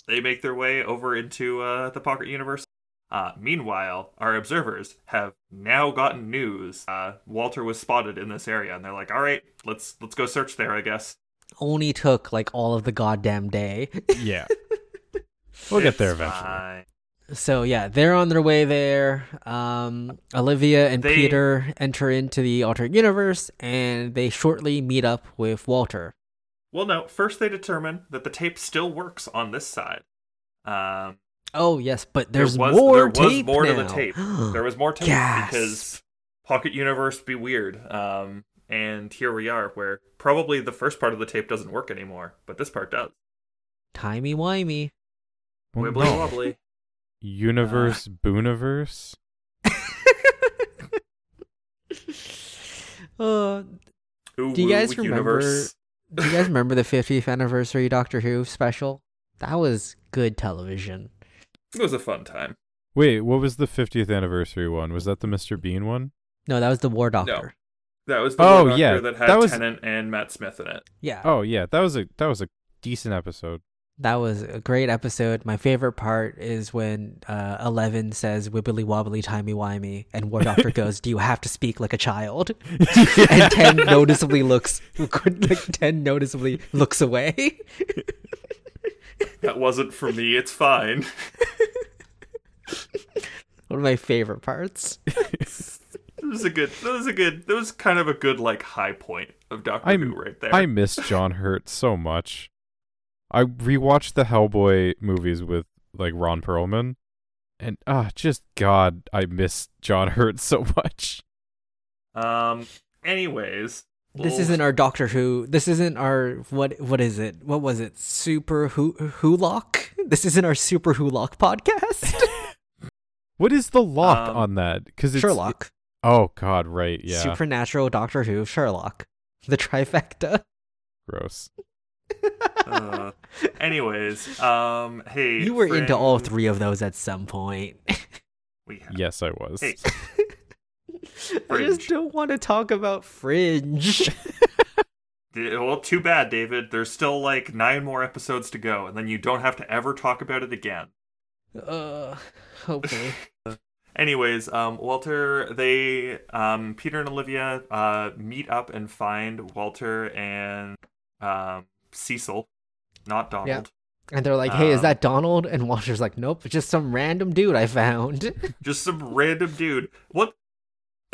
they make their way over into uh, the pocket universe. Uh, meanwhile, our observers have now gotten news. Uh, Walter was spotted in this area, and they're like, "All right, let's let's go search there." I guess. Only took like all of the goddamn day. Yeah. we'll get there eventually. fine. So yeah, they're on their way there. Um, Olivia and They- Peter enter into the alternate universe, and they shortly meet up with Walter. Well, no. First, they determine that the tape still works on this side. Um, Oh yes, but there's there was, more there was tape more to the tape. There was more tape Gasp. because Pocket Universe be weird. Um, and here we are, where probably the first part of the tape doesn't work anymore, but this part does. Timey wimey. Wibbly wobbly. Universe, Booniverse. Uh, Ooh, Do you woo, guys remember- universe. do you guys remember the 50th anniversary Doctor Who special? That was good television. It was a fun time. Wait, what was the 50th anniversary one? Was that the Mr. Bean one? No, that was the War Doctor. That was the Oh, one yeah, Doctor that had that was- Tennant and Matt Smith in it. Yeah, Oh yeah, that was a that was a decent episode. That was a great episode. My favorite part is when uh, Eleven says "wibbly wobbly, timey wimey," and War Doctor goes, "Do you have to speak like a child?" and Ten noticeably looks, like Ten noticeably looks away. That wasn't for me. It's fine. One of my favorite parts. That was a good. That was a good. That was kind of a good like high point of Doctor I'm- Who right there. I miss John Hurt so much. I rewatched the Hellboy movies with like Ron Perlman, and ah, just God, I miss John Hurt so much. Um. Anyways, This we'll- isn't our Doctor Who. This isn't our what? What is it? What was it? Super Who Who Lock. This isn't our Super Who Lock podcast. What is the lock Um, on that? Because Sherlock, Oh God, right? Yeah, Supernatural Doctor Who, Sherlock, the trifecta. gross. Uh, anyways, um. Hey, You were into all three of those at some point. We have. Yes, I was. Hey, I just don't want to talk about Fringe. D- Well, too bad, David. There's still like nine more episodes to go, and then you don't have to ever talk about it again. uh, hopefully. Anyways, um, Walter, they, um, Peter and Olivia, uh, meet up and find Walter and, um, Cecil, not Donald. Yeah. And they're like, "Hey, is Um, that Donald?" And Walter's like, "Nope, it's just some random dude I found." just some random dude. What?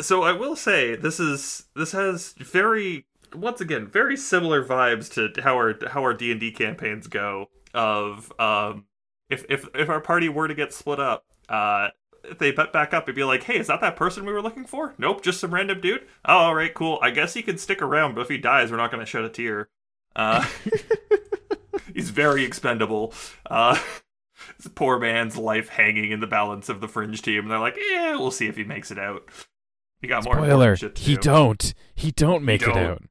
So I will say this is this has very once again very similar vibes to how our how our D and D campaigns go. Of um, if if if our party were to get split up, uh, if they bet back up and be like, "Hey, is that that person we were looking for?" Nope, just some random dude. Oh, all right, cool. I guess he can stick around, but if he dies, we're not going to shed a tear. Uh, he's very expendable. Uh, poor man's life hanging in the balance of the fringe team. And they're like, yeah, we'll see if he makes it out. He got more Spoiler: shit to He do. don't. He don't make don't. it out.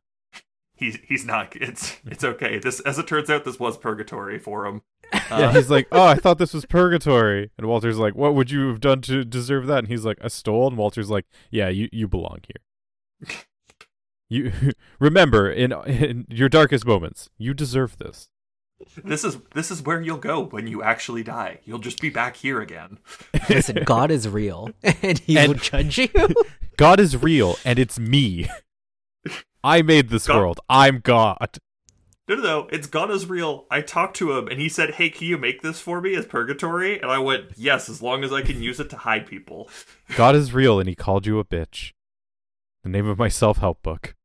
He's he's not. It's it's okay. This as it turns out, this was purgatory for him. yeah, Uh, he's like, "Oh, I thought this was purgatory." And Walter's like, "What would you have done to deserve that?" And he's like, "I stole." And Walter's like, "Yeah, you you belong here. You remember in in your darkest moments, you deserve this." this is this is where you'll go when you actually die. You'll just be back here again. Listen, God is real, and He And- will judge you. God is real, and it's me. I made this God- world. I'm God. No, no, no. It's God is real. I talked to him and he said, "Hey, can you make this for me as purgatory?" And I went, "Yes, as long as I can use it to hide people." God is real, and He called you a bitch. The name of my self-help book.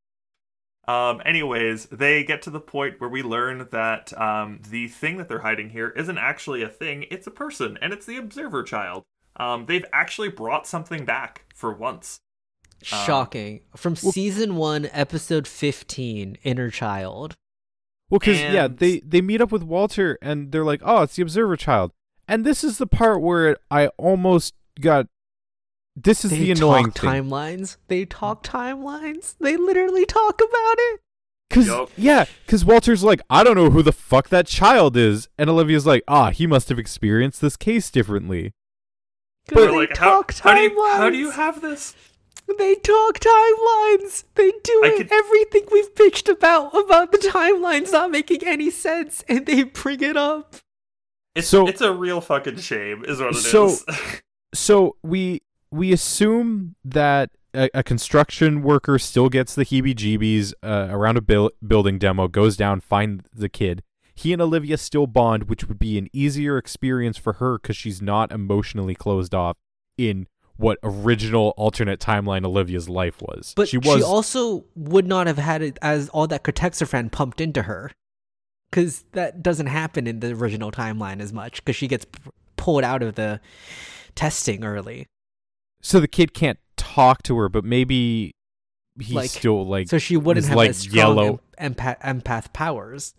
Um, anyways, they get to the point where we learn that um, the thing that they're hiding here isn't actually a thing, it's a person, and it's the observer child. Um, they've actually brought something back for once. Shocking. From season one, episode fifteen, Inner Child. Well, because yeah, they they meet up with Walter, and they're like, "Oh, it's the observer child." And this is the part where I almost got. This is They the annoying talk thing. timelines. They talk timelines. They literally talk about it. Cause Yup. yeah, cause Walter's like, I don't know who the fuck that child is, and Olivia's like, ah, he must have experienced this case differently. We're they like, how, talk how do you how do timelines. you have this? They talk timelines. They do I it. could- Everything we've bitched about about the timelines not making any sense, and they bring it up. It's So- it's a real fucking shame, is what it is. So- So we we assume that a, a construction worker still gets the heebie-jeebies uh, around a buil- building demo, goes down, find the kid. He and Olivia still bond, which would be an easier experience for her because she's not emotionally closed off in what original alternate timeline Olivia's life was. But she she, also would not have had it as all that Cortexiphan pumped into her, because that doesn't happen in the original timeline as much. Because she gets pulled out of the testing early, so the kid can't talk to her, but maybe he's Like- still like so she wouldn't have like yellow. empath, empath powers.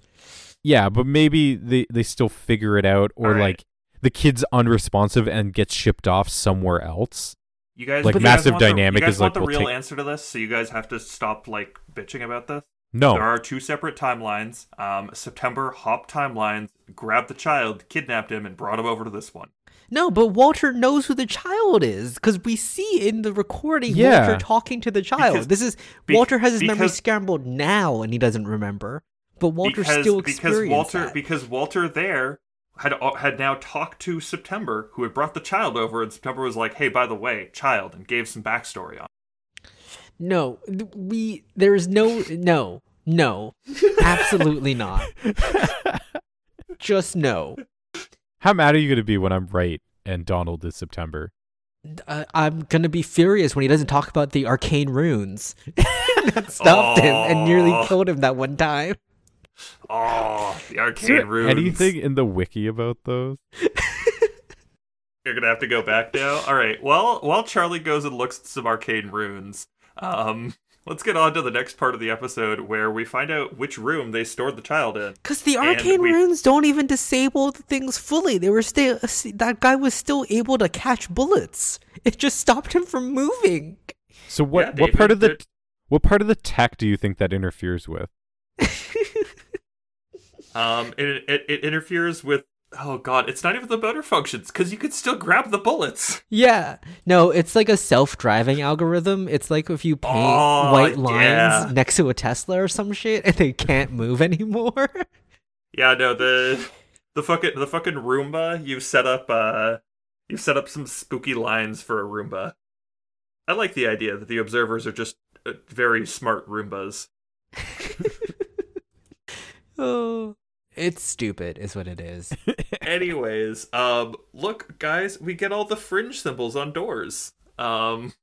Yeah, but maybe they they still figure it out, or Alright. like the kid's unresponsive and gets shipped off somewhere else. you guys, like, you guys massive the- dynamic you guys is want like, the we'll real take- answer to this, so you guys have to stop like bitching about this. No, There are two separate timelines. Um, September Hop timelines grabbed the child, kidnapped him, and brought him over to this one. No, but Walter knows who the child is because we see in the recording Yeah. Walter talking to the child. Because- this is be- Walter has his memory scrambled now and he doesn't remember, but Walter because still because experienced Walter that. because Walter there had had now talked to September, who had brought the child over, and September was like, "Hey, by the way, child," and gave some backstory on. it. No, we there is no no no absolutely not. Just no. how mad are you going to be when I'm right and Donald is September? Uh, I'm gonna be furious when he doesn't talk about the arcane runes that stopped him and nearly killed him that one time. Oh, the arcane runes. anything in the wiki about those? You're gonna have to go back now. All right. Well, while Charlie goes and looks at some arcane runes, um, let's get on to the next part of the episode where we find out which room they stored the child in. Because the arcane we- runes don't even disable the things fully. They were still that guy was still able to catch bullets. It just stopped him from moving. So what Yeah, what part of the David, what part of the tech do you think that interferes with? Um, it, it it interferes with. Oh god, it's not even the motor functions because you could still grab the bullets. Yeah. No, it's like a self-driving algorithm. It's like if you paint Oh, white lines yeah. next to a Tesla or some shit and they can't move anymore. Yeah, no the the fucking the fucking Roomba. You set up uh you set up some spooky lines for a Roomba. I like the idea that the observers are just uh, very smart Roombas. Oh, it's stupid, is what it is. Anyways, um, look, guys, we get all the fringe symbols on doors. Um,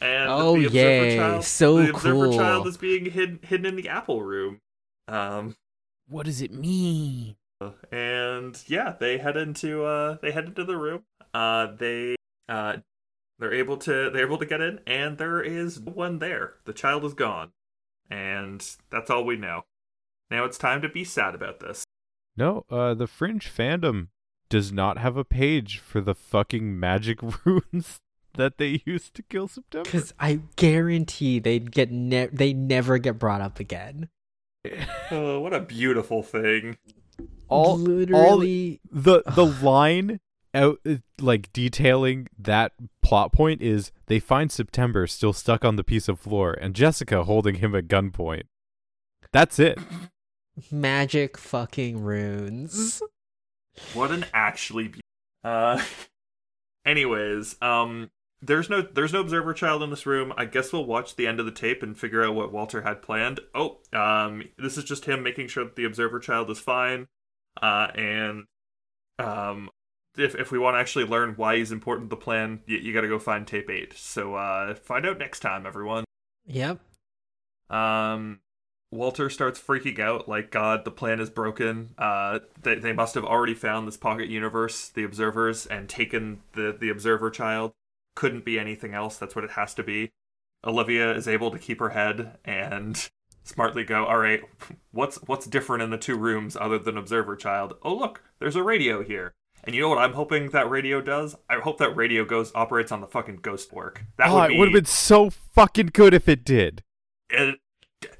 and Oh, the observer yay. child, So the observer cool. child is being hidden hidden in the apple room. Um, What does it mean? and yeah, they head into uh, they head into the room. Uh, they uh, they're able to they're able to get in, and there is no one there. The child is gone, and that's all we know. Now it's time to be sad about this. No, uh, the Fringe fandom does not have a page for the fucking magic runes that they used to kill September. Because I guarantee they'd get ne- they never get brought up again. Oh, what a beautiful thing! all literally. the the line out uh, like detailing that plot point is they find September still stuck on the piece of floor and Jessica holding him at gunpoint. That's it. magic fucking runes. What an actually be- uh anyways, um there's no there's no observer child in this room. I guess we'll watch the end of the tape and figure out what Walter had planned. Oh, um this is just him making sure that the observer child is fine. Uh and um if if we want to actually learn why he's important to the plan, you, you got to go find tape 8. So uh find out next time everyone. Yep. Um, Walter starts freaking out, like, God, the plan is broken. Uh, they, they must have already found this pocket universe, the observers, and taken the, the observer child. Couldn't be anything else. That's what it has to be. Olivia is able to keep her head and smartly go, all right, what's what's different in the two rooms other than observer child? Oh, look, there's a radio here. And you know what I'm hoping that radio does? I hope that radio goes operates on the fucking ghost work. That oh, would be it would have been so fucking good if it did. it,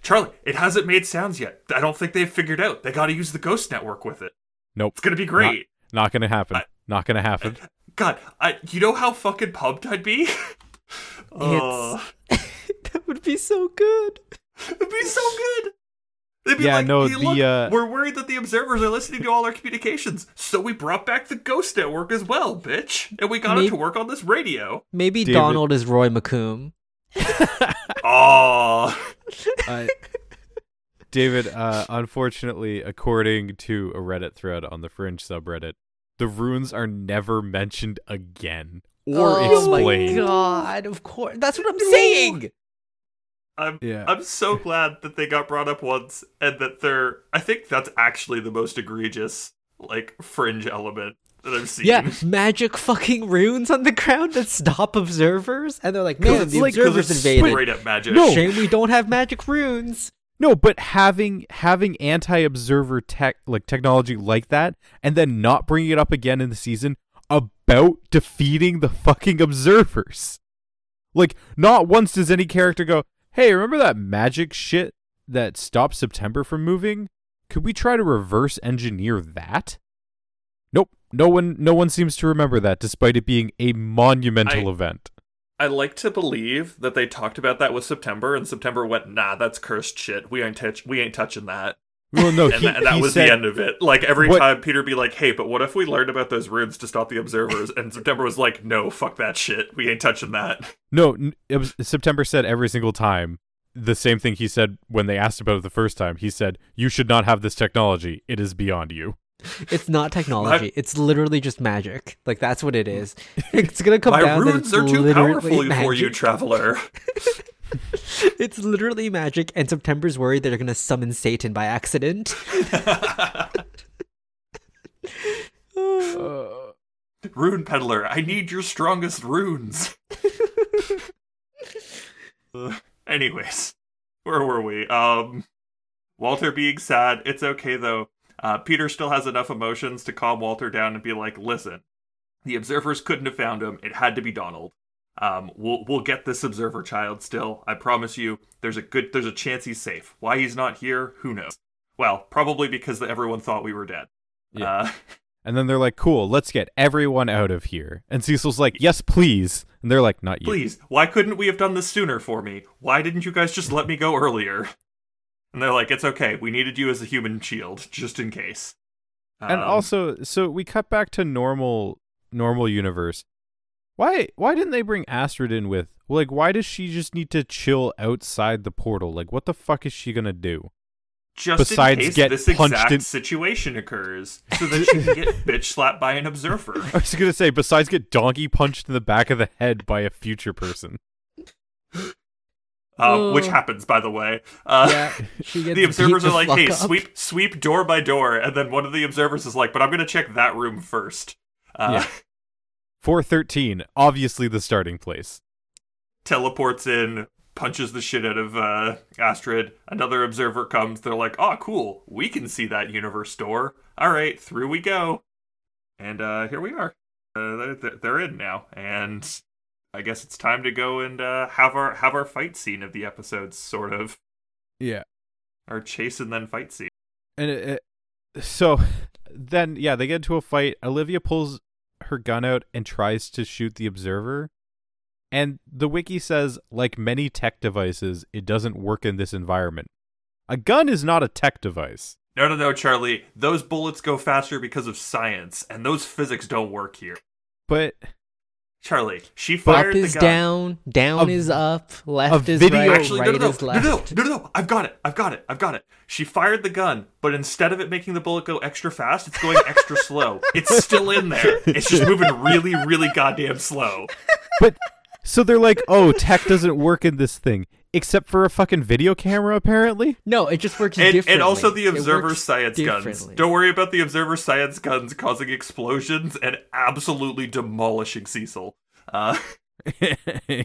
Charlie, it hasn't made sounds yet. I don't think they've figured out. They got to use the Ghost Network with it. Nope. It's gonna be great. Not gonna happen. I- Not gonna happen. God, I, you know how fucking pumped I'd be. oh, that would be so good. it'd be so good. They'd be Yeah, like, no, "Hey, the, look, uh, we're worried that the observers are listening to all our communications, so we brought back the Ghost Network as well, bitch, and we got it to work on this radio. Maybe David- Donald is Roy McComb. Oh, Uh, David, uh, unfortunately, according to a Reddit thread on the Fringe subreddit, the runes are never mentioned again or oh explained. my god! Of course, that's what I'm saying. I'm Yeah. I'm so glad that they got brought up once and that they're I think that's actually the most egregious like fringe element that I've seen. Yeah, magic fucking runes on the ground that stop observers, and they're like, "Man, it's the like- observers it's invaded. straight up magic. No. Shame we don't have magic runes." No, but having having anti-observer tech like technology like that, and then not bringing it up again in the season about defeating the fucking observers. Like, not once does any character go, "Hey, remember that magic shit that stopped September from moving? Could we try to reverse engineer that?" Nope, no one no one seems to remember that, despite it being a monumental I- event. I like to believe that they talked about that with September and September went, "Nah, that's cursed shit. We ain't touch we ain't touching that." Well, no, And, he, that, and that was said, the end of it. Like every What- time Peter be like, "Hey, but what if we learned about those runes to stop the observers?" and September was like, "No, fuck that shit. We ain't touching that." No, it was September said every single time the same thing he said when they asked about it the first time. He said, "You should not have this technology. It is beyond you." It's not technology. It's literally just magic. Like that's what it is. It's gonna come My down that runes are too powerful for you, traveler. It's literally magic, and September's worried they're gonna summon Satan by accident. Rune peddler, I need your strongest runes. Uh, anyways, where were we? Um, Walter being sad. It's okay though. Uh, Peter still has enough emotions to calm Walter down and be like, "Listen, the observers couldn't have found him. It had to be Donald. Um, we'll we'll get this observer child still. I promise you. There's a good there's a chance he's safe. Why he's not here, who knows? Well, probably because everyone thought we were dead. Yeah. Uh, And then they're like, "Cool, let's get everyone out of here." And Cecil's like, "Yes, please." And they're like, "Not you." Please, why couldn't we have done this sooner for me? Why didn't you guys just let me go earlier? And they're like, it's okay. We needed you as a human shield, just in case. And Um, also, so we cut back to normal normal universe. Why why didn't they bring Astrid in with like why does she just need to chill outside the portal? Like what the fuck is she gonna do? just Besides in case get this punched exact in- situation occurs, so that she can get bitch slapped by an observer. I was gonna say, besides get donkey punched in the back of the head by a future person. Um, which happens, by the way. Uh, yeah, she gets the observers are like, "Hey, up. sweep, sweep door by door," and then one of the observers is like, "But I'm going to check that room first. Uh, Yeah. Four thirteen, obviously the starting place. teleports in, punches the shit out of uh, Astrid. Another observer comes. They're like, "Oh, cool. We can see that universe door. All right, through we go." And uh, here we are. Uh, they're, they're in now, and I guess it's time to go and uh, have our have our fight scene of the episode, sort of Yeah. our chase and then fight scene. And it, it, so then, yeah, they get into a fight. Olivia pulls her gun out and tries to shoot the observer. And the wiki says, like many tech devices, it doesn't work in this environment. A gun is not a tech device. No, no, no, Charlie. Those bullets go faster because of science, and those physics don't work here. But Charlie, she Up fired is the gun. down, down A- is up, left is video- right, Actually, right no, no, no, is no, left. no, no, no, no, I've got it. I've got it. I've got it. She fired the gun, but instead of it making the bullet go extra fast, it's going extra slow. It's still in there. It's just moving really, really goddamn slow. but so they're like, oh, tech doesn't work in this thing, except for a fucking video camera, apparently. No, it just works And, differently. and also the observer science guns. Don't worry about the observer science guns causing explosions and absolutely demolishing Cecil. Uh,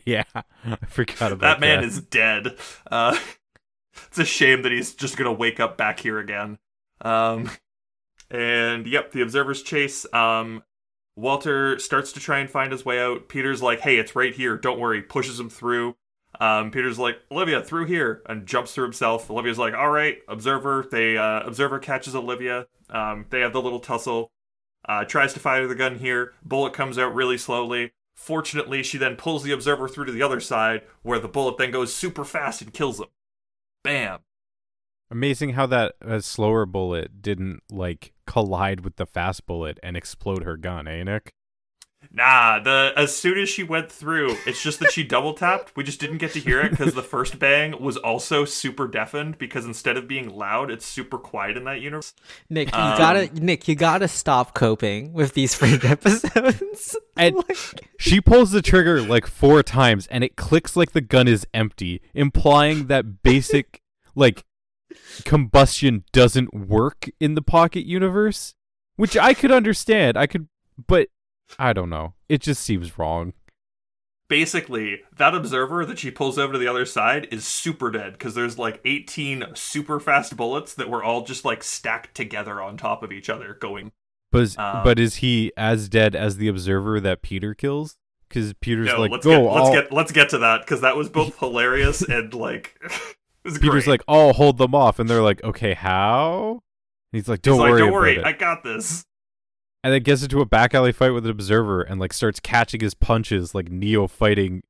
yeah, I forgot about that man that. is dead. Uh, it's a shame that he's just gonna wake up back here again. Um, and yep, the observers chase. Um, Walter starts to try and find his way out. Peter's like, "Hey, it's right here. Don't worry." Pushes him through. Um, Peter's like, "Olivia, through here," and jumps through himself. Olivia's like, "All right." Observer. They uh, observer catches Olivia. Um, they have the little tussle. Uh, tries to fire the gun here. Bullet comes out really slowly. Fortunately, she then pulls the observer through to the other side, where the bullet then goes super fast and kills him. Bam. Amazing how that uh, slower bullet didn't like collide with the fast bullet and explode her gun, eh, Nick? Nah, the as soon as she went through, it's just that she double tapped. We just didn't get to hear it because the first bang was also super deafened. Because instead of being loud, it's super quiet in that universe. Nick, you Um, gotta Nick, you gotta stop coping with these fringe episodes. And- Like- She pulls the trigger like four times and it clicks like the gun is empty, implying that basic like combustion doesn't work in the pocket universe, which I could understand. I could but I don't know. It just seems wrong. Basically, that observer that she pulls over to the other side is super dead because there's like 18 super fast bullets that were all just like stacked together on top of each other, going. But is, Um, but is he as dead as the observer that Peter kills? Because Peter's No, like, let's go. get let's get let's get to that because that was both hilarious and like. Peter's great. like, "I'll hold them off," and they're like, "Okay, how?" And he's like, "Don't He's like, worry don't worry, it." I got this. And then gets into a back alley fight with an observer and like starts catching his punches like Neo fighting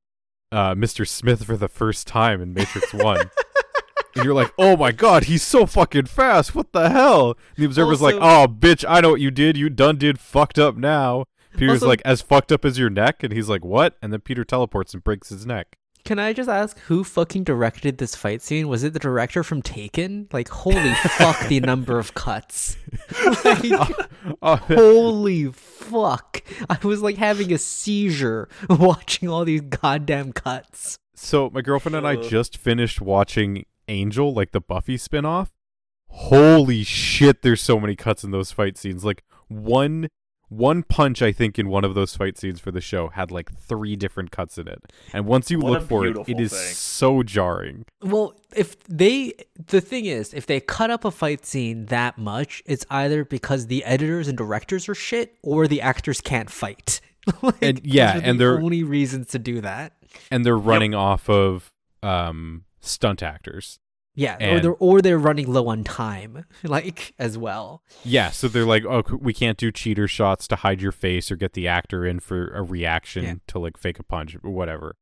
uh, Mr. Smith for the first time in Matrix One. and you're like, "Oh my god, he's so fucking fast! What the hell?" And the observer's like, "Oh, bitch, I know what you did. You done did fucked up now." Peter's Also- like, "As fucked up as your neck," and he's like, "What?" And then Peter teleports and breaks his neck. Can I just ask who fucking directed this fight scene? Was it the director from Taken? Like, holy fuck, the number of cuts. Like, Oh, holy fuck. I was like having a seizure watching all these goddamn cuts. So my girlfriend and I just finished watching Angel, like the Buffy spinoff. Holy shit, there's so many cuts in those fight scenes. Like one one punch I think in one of those fight scenes for the show had like three different cuts in it. And once you What look for it, beautiful it is thing. so jarring. Well, if they, the thing is, if they cut up a fight scene that much, it's either because the editors and directors are shit or the actors can't fight. like, And- yeah, those are and the they're- only reasons to do that. And they're running off of um stunt actors. Yeah, or they're or they're running low on time, like as well. Yeah, so they're like, oh, we can't do cheater shots to hide your face or get the actor in for a reaction Yeah. to like fake a punch or whatever.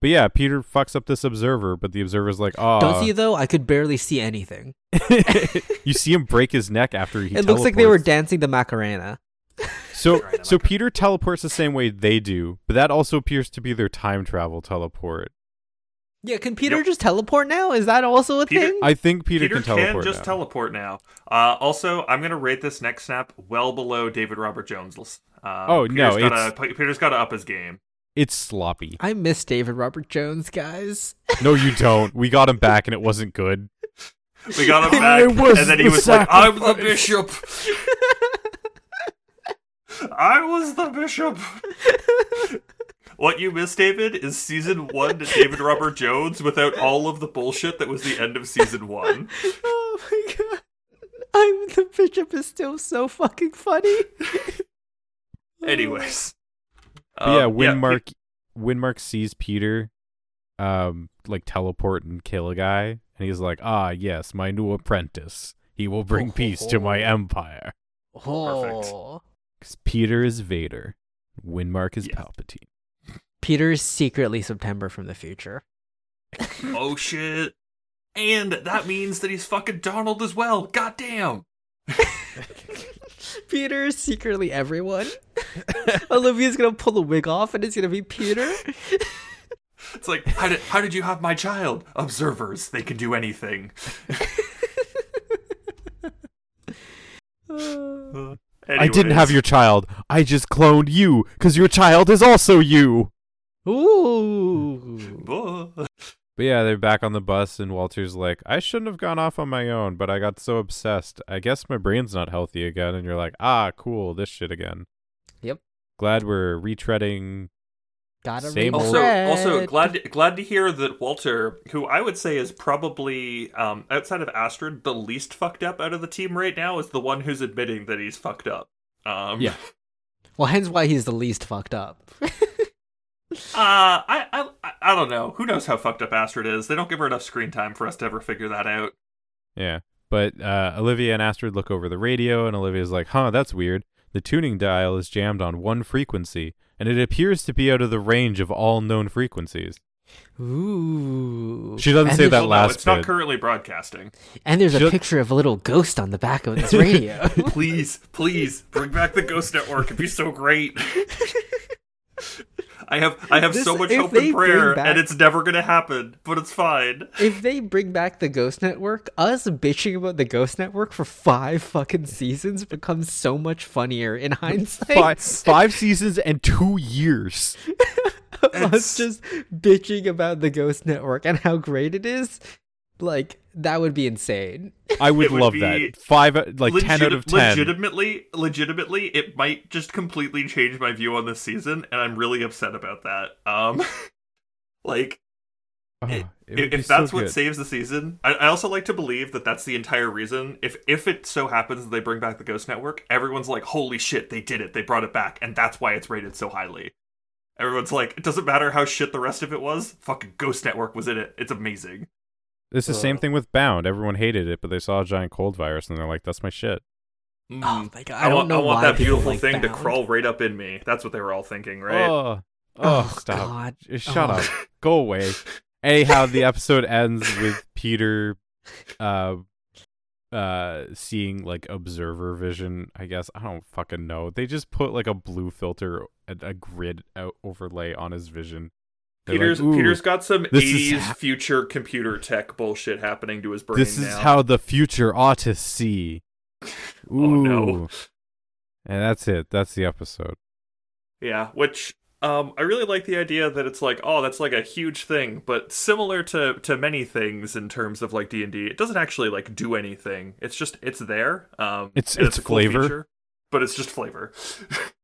But yeah, Peter fucks up this observer, but the observer's like, oh, Don't see though? I could barely see anything. you see him break his neck after he. it looks like they were dancing the Macarena. So, so Peter teleports the same way they do, but that also appears to be their time travel teleport. Yeah, can Peter Yep. just teleport now? Is that also a Peter- thing? I think Peter, Peter, can teleport just now. teleport now. Uh, also, I'm gonna rate this next snap well below David Robert Jones. Um, Oh, no, Peter's gotta, it's- Peter's got to up his game. it's sloppy. I miss David Robert Jones, guys. No, you don't. We got him back and it wasn't good. We got him I back, was and then he the was like, "I'm the bishop. I was the bishop." What you missed, David, is season one to David Robert Jones without all of the bullshit that was the end of season one. oh my god. I'm the bishop is still so fucking funny. Anyways. But yeah, Um, Windmark Windmark sees Peter um like teleport and kill a guy and he's like, "Ah, yes, my new apprentice. He will bring peace to my Oh. empire." Oh. Cuz Peter is Vader. Windmark is Yes. Palpatine. Peter's secretly September from the future. oh shit. And that means that he's fucking Donald as well. Goddamn. Peter is secretly everyone. Olivia's gonna pull the wig off and it's gonna be Peter. It's like, how did how did you have my child? Observers, they can do anything. Uh, I didn't have your child. I just cloned you cuz your child is also you. Ooh. But yeah, they're back on the bus, and Walter's like, I shouldn't have gone off on my own, but I got so obsessed. I guess my brain's not healthy again. And you're like, ah, cool, this shit again. Yep. Glad we're retreading. Gotta Same Also, red. also glad glad to hear that Walter, who I would say is probably um, outside of Astrid the least fucked up out of the team right now, is the one who's admitting that he's fucked up. Um, Yeah. Well, hence why he's the least fucked up. Uh, I, I I don't know. Who knows how fucked up Astrid is? They don't give her enough screen time for us to ever figure that out. Yeah. But uh, Olivia and Astrid look over the radio, and Olivia's like, huh, that's weird. The tuning dial is jammed on one frequency, and it appears to be out of the range of all known frequencies. Ooh. She doesn't And say that well, last no, it's not currently broadcasting. And there's a She'll- picture of a little ghost on the back of this radio. please, please bring back the Ghost Network. It'd be so great. I have I have so much hope and prayer, back- and it's never gonna happen. But it's fine. if they bring back the Ghost Network, us bitching about the Ghost Network for five fucking seasons becomes so much funnier in hindsight. Five, five seasons and two years. It's- us just bitching about the Ghost Network and how great it is. Like that would be insane. I would, would love be that. Five, uh, like ten out of ten. Legitimately, legitimately, it might just completely change my view on this season, and I'm really upset about that. Um, like Oh, if, it would be if so that's what good. saves the season, I, I also like to believe that that's the entire reason. If if it so happens that they bring back the Ghost Network, everyone's like, "Holy shit, they did it! They brought it back," and that's why it's rated so highly. Everyone's like, "It doesn't matter how shit the rest of it was. Fucking Ghost Network was in it. It's amazing." It's the same Uh, thing with Bound. Everyone hated it, but they saw a giant cold virus and they're like, "That's my shit." Mm. Oh my god! I, I, don't want, know I want why that beautiful like thing to crawl right up in me. That's what they were all thinking, right? Oh, oh, Oh, stop! God. Shut Oh. up. Go away. Anyhow, the episode ends with Peter, uh, uh, seeing like observer vision. I guess I don't fucking know. They just put like a blue filter, a, a grid out overlay on his vision. They're like, Peter's Peter's got some 80s ha- future computer tech bullshit happening to his brain This is now. how the future ought to see. Ooh. Oh, no. And that's it. That's the episode. Yeah, which um I really like the idea that it's like, oh, that's like a huge thing, but similar to to many things in terms of like D&D, it doesn't actually like do anything. It's just it's there. Um It's- and it's a cool flavor. feature, but it's just flavor.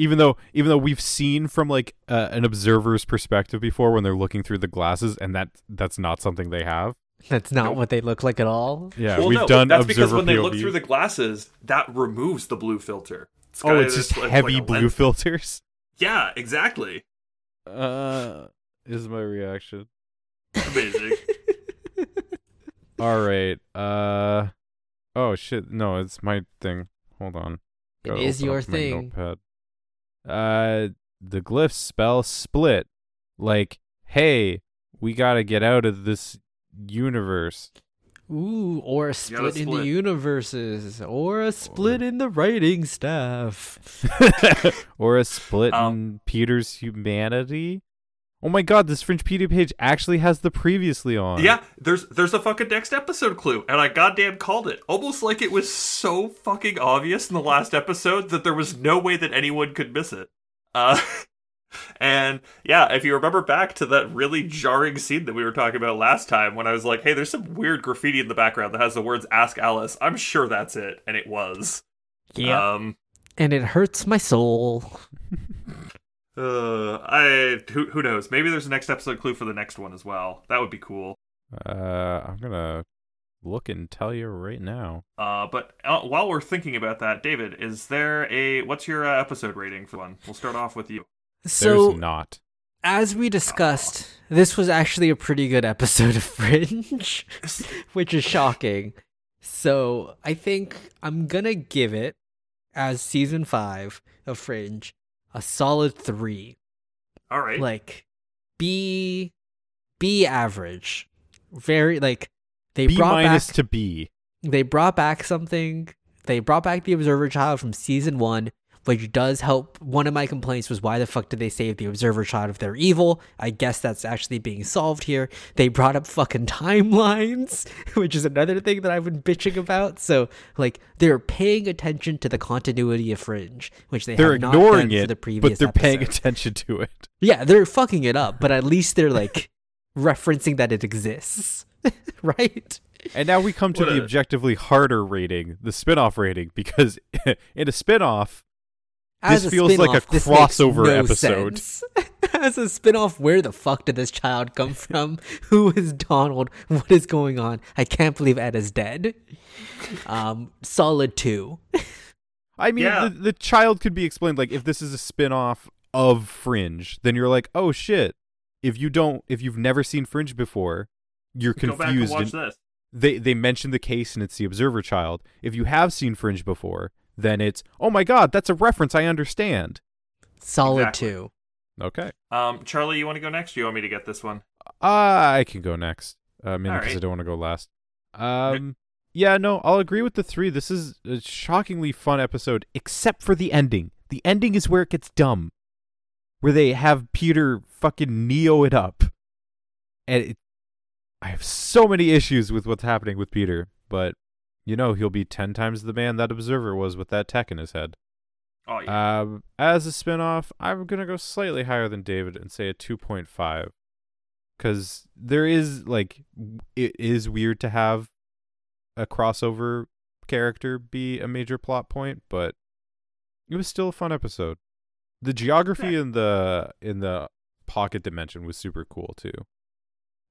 even though even though we've seen from like uh, an observer's perspective before when they're looking through the glasses and that that's not something they have That's not Nope. what they look like at all. yeah well, we've no, done that's because observer when they look through the glasses, that removes the blue filter. It's oh got- it's just like heavy a blue lens- filters Yeah, exactly. uh is my reaction Amazing. all right uh oh shit no it's my thing hold on It Gotta is your thing. notepad. Uh the glyphs spell split. Like hey we gotta get out of this universe. Ooh, or a split in the universes, or a split in the writing staff. or a split Um, in Peter's humanity, Oh my god, this Fringepedia page actually has the previously on. Yeah, there's there's a fucking next episode clue, and I goddamn called it. Almost like it was so fucking obvious in the last episode that there was no way that anyone could miss it. Uh, and yeah, if you remember back to that really jarring scene that we were talking about last time, when I was like, "Hey, there's some weird graffiti in the background that has the words Ask Alice," I'm sure that's it, and it was. Yeah. Um, and it hurts my soul. uh, I who who knows? Maybe there's a next episode clue for the next one as well. That would be cool. Uh, I'm gonna look and tell you right now. Uh, but uh, while we're thinking about that, David, is there a what's your uh, episode rating for one? We'll start off with you. So, There's not. as we discussed, this was actually a pretty good episode of Fringe, which is shocking. So, I think I'm gonna give it, as season five of Fringe, a solid three. All right. Like, B, B average. Very, like, they B brought minus back to B. they brought back something. They brought back the Observer Child from season one, which does help. One of my complaints was why the fuck did they save the Observer Child if they're evil? I guess that's actually being solved here. They brought up fucking timelines, which is another thing that I've been bitching about. So, like, they're paying attention to the continuity of Fringe, which they They're have not ignoring done it, for the previous but they're paying attention to it. Yeah, they're fucking it up, but at least they're like referencing that it exists, right? And now we come to What the a- objectively harder rating, the spin-off rating, because in a spin-off, As This feels like a spin-off, makes crossover no episode. sense. As a spin-off, where the fuck did this child come from? Who is Donald? What is going on? I can't believe Ed is dead. Um, solid two. I mean, Yeah. the, the child could be explained like if this is a spin-off of Fringe, then you're like, "Oh shit. If you don't if you've never seen Fringe before, you're Go back and confused watch and this. they they mention the case and it's the observer child. If you have seen Fringe before, then it's, "Oh my god, that's a reference I understand." Solid Exactly. two. Okay. Um, Charlie, you want to go next? Or you want me to get this one? Uh, I can go next. Uh, mainly because Alright. I don't want to go last. Um, yeah, no, I'll agree with the three. This is a shockingly fun episode, except for the ending. The ending is where it gets dumb, where they have Peter fucking neo it up, and it, I have so many issues with what's happening with Peter. But you know, he'll be ten times the man that Observer was with that tech in his head. Oh yeah. Um, as a spin-off, I'm gonna go slightly higher than David and say a 2.5, because there is like it is weird to have a crossover character be a major plot point, but it was still a fun episode. The geography in the in the pocket dimension was super cool too.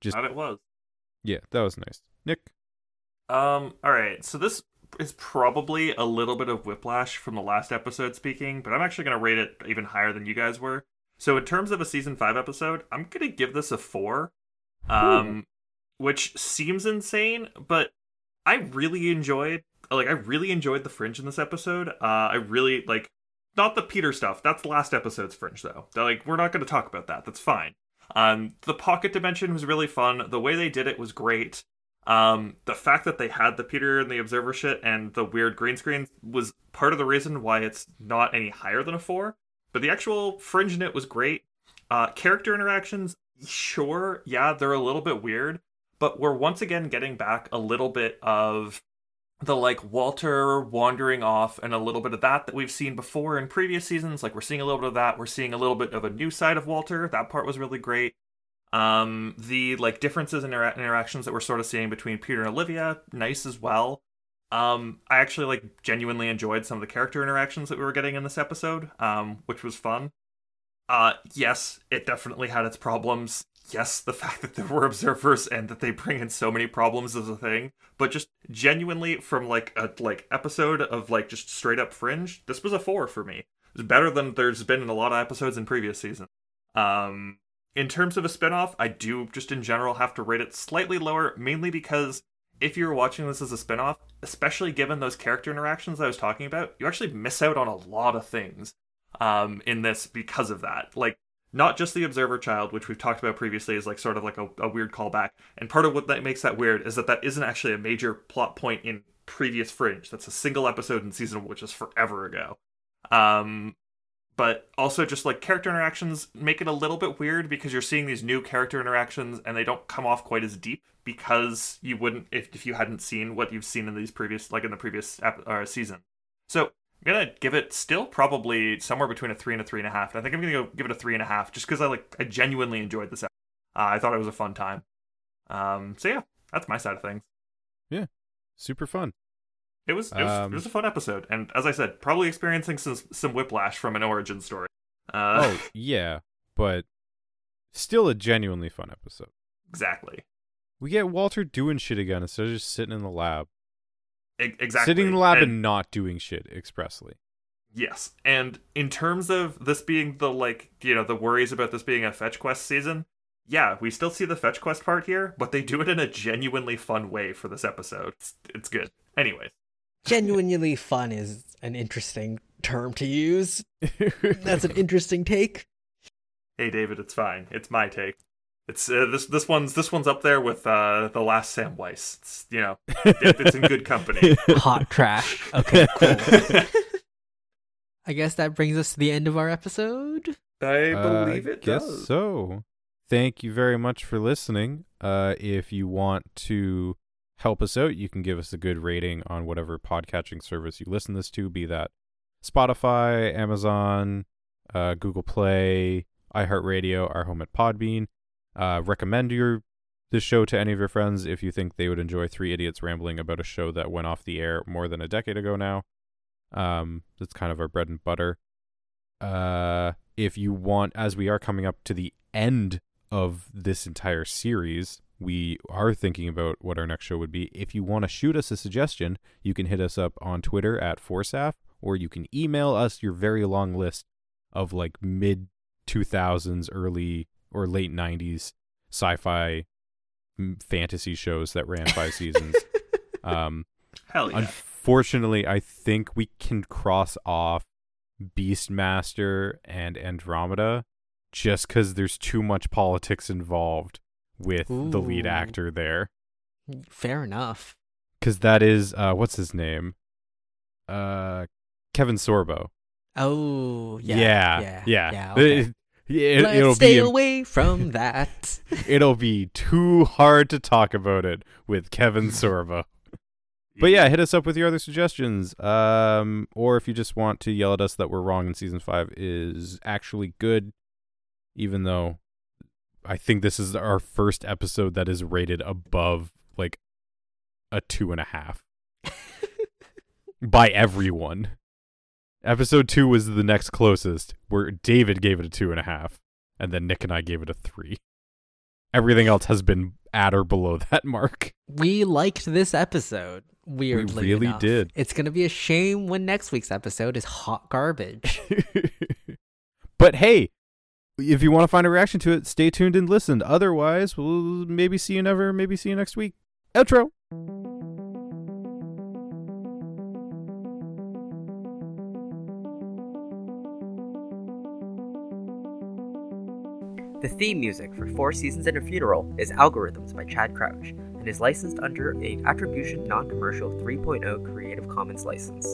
Just That it was. yeah, that was nice. Nick, Um, all right. So this is probably a little bit of whiplash from the last episode speaking, but I'm actually going to rate it even higher than you guys were. So in terms of a season 5 episode, I'm going to give this a 4. Um which seems insane, but I really enjoyed like I really enjoyed the fringe in this episode. Uh I really like not the Peter stuff. That's last episode's fringe though. They're, like we're not going to talk about that. That's fine. Um the pocket dimension was really fun. The way they did it was great. Um, the fact that they had the Peter and the Observer shit and the weird green screen was part of the reason why it's not any higher than a four. But the actual fringe in it was great. Uh, character interactions, sure, yeah, they're a little bit weird, but we're once again getting back a little bit of the like Walter wandering off and a little bit of that that we've seen before in previous seasons. Like we're seeing a little bit of that. We're seeing a little bit of a new side of Walter. That part was really great um the like differences in intera- interactions that we're sort of seeing between peter and olivia nice as well. Um i actually like genuinely enjoyed some of the character interactions that we were getting in this episode um which was fun. Uh yes it definitely had its problems. Yes the fact that there were observers and that they bring in so many problems is a thing. But just genuinely from like a like episode of like just straight up fringe this was a four for me. It's better than there's been in a lot of episodes in previous seasons. Um in terms of a spin-off, I do just in general have to rate it slightly lower, mainly because if you're watching this as a spin-off, especially given those character interactions I was talking about, you actually miss out on a lot of things um, in this because of that. Like not just the observer child, which we've talked about previously, is like sort of like a, a weird callback. And part of what that makes that weird is that that isn't actually a major plot point in previous Fringe. That's a single episode in season, which is forever ago. Um, but also just like character interactions make it a little bit weird because you're seeing these new character interactions and they don't come off quite as deep because you wouldn't if, if you hadn't seen what you've seen in these previous like in the previous uh, season. So I'm gonna give it still probably somewhere between a three and a three and a half. I think I'm gonna go give it a three and a half just because I like I genuinely enjoyed this. Uh, I thought it was a fun time. Um, so yeah, that's my side of things. Yeah. Super fun. It was it was, Um, it was a fun episode, and as I said, probably experiencing some some whiplash from an origin story. Uh, oh yeah, but still a genuinely fun episode. exactly, We get Walter doing shit again instead of just sitting in the lab. E- exactly. Sitting in the lab and, And- not doing shit expressly. yes, and in terms of this being the like you know the worries about this being a fetch quest season, yeah, we still see the fetch quest part here, but they do it in a genuinely fun way for this episode. It's, it's good. Anyways, Genuinely fun is an interesting term to use. That's an interesting take. hey David, it's fine. It's my take. It's uh, this this one's this one's up there with uh, the last Sam Weiss. It's you know it, it's in good company. Hot trash. Okay, cool. I guess that brings us to the end of our episode. I Uh, believe it guess does. so. Thank you very much for listening. Uh, if you want to help us out, you can give us a good rating on whatever podcatching service you listen this to, be that Spotify, Amazon, uh, Google Play, iHeartRadio, our home at Podbean. Uh, recommend your this show to any of your friends if you think they would enjoy three idiots rambling about a show that went off the air more than a decade ago now. Um, that's kind of our bread and butter. Uh, if you want, as we are coming up to the end of this entire series, we are thinking about what our next show would be. If you want to shoot us a suggestion, you can hit us up on Twitter at Forsaf, or you can email us your very long list of like mid 2000s, early or late 90s sci-fi mm, fantasy shows that ran five seasons. Um, Hell yeah. Unfortunately, I think we can cross off Beastmaster and Andromeda just because there's too much politics involved with the lead actor there. Fair enough. Because that is, uh, what's his name? Uh, Kevin Sorbo. Oh, yeah. yeah, Yeah. yeah. yeah, okay. It, it, Let's it'll stay be away from that. it'll be too hard to talk about it with Kevin Sorbo. But yeah, hit us up with your other suggestions. Um, or if you just want to yell at us that we're wrong and season five is actually good, even though I think this is our first episode that is rated above like a two and a half by everyone. Episode two was the next closest, where David gave it a two and a half, and then Nick and I gave it a three. Everything else has been at or below that mark. we liked this episode. Weirdly, we really enough. did. It's gonna be a shame when next week's episode is hot garbage. but hey, if you want to find a reaction to it, stay tuned and listen. Otherwise, we'll maybe see you never, maybe see you next week. Outro. The theme music for Four Seasons and a Funeral is Algorithms by Chad Crouch and is licensed under a Attribution Non Commercial 3.0 Creative Commons license.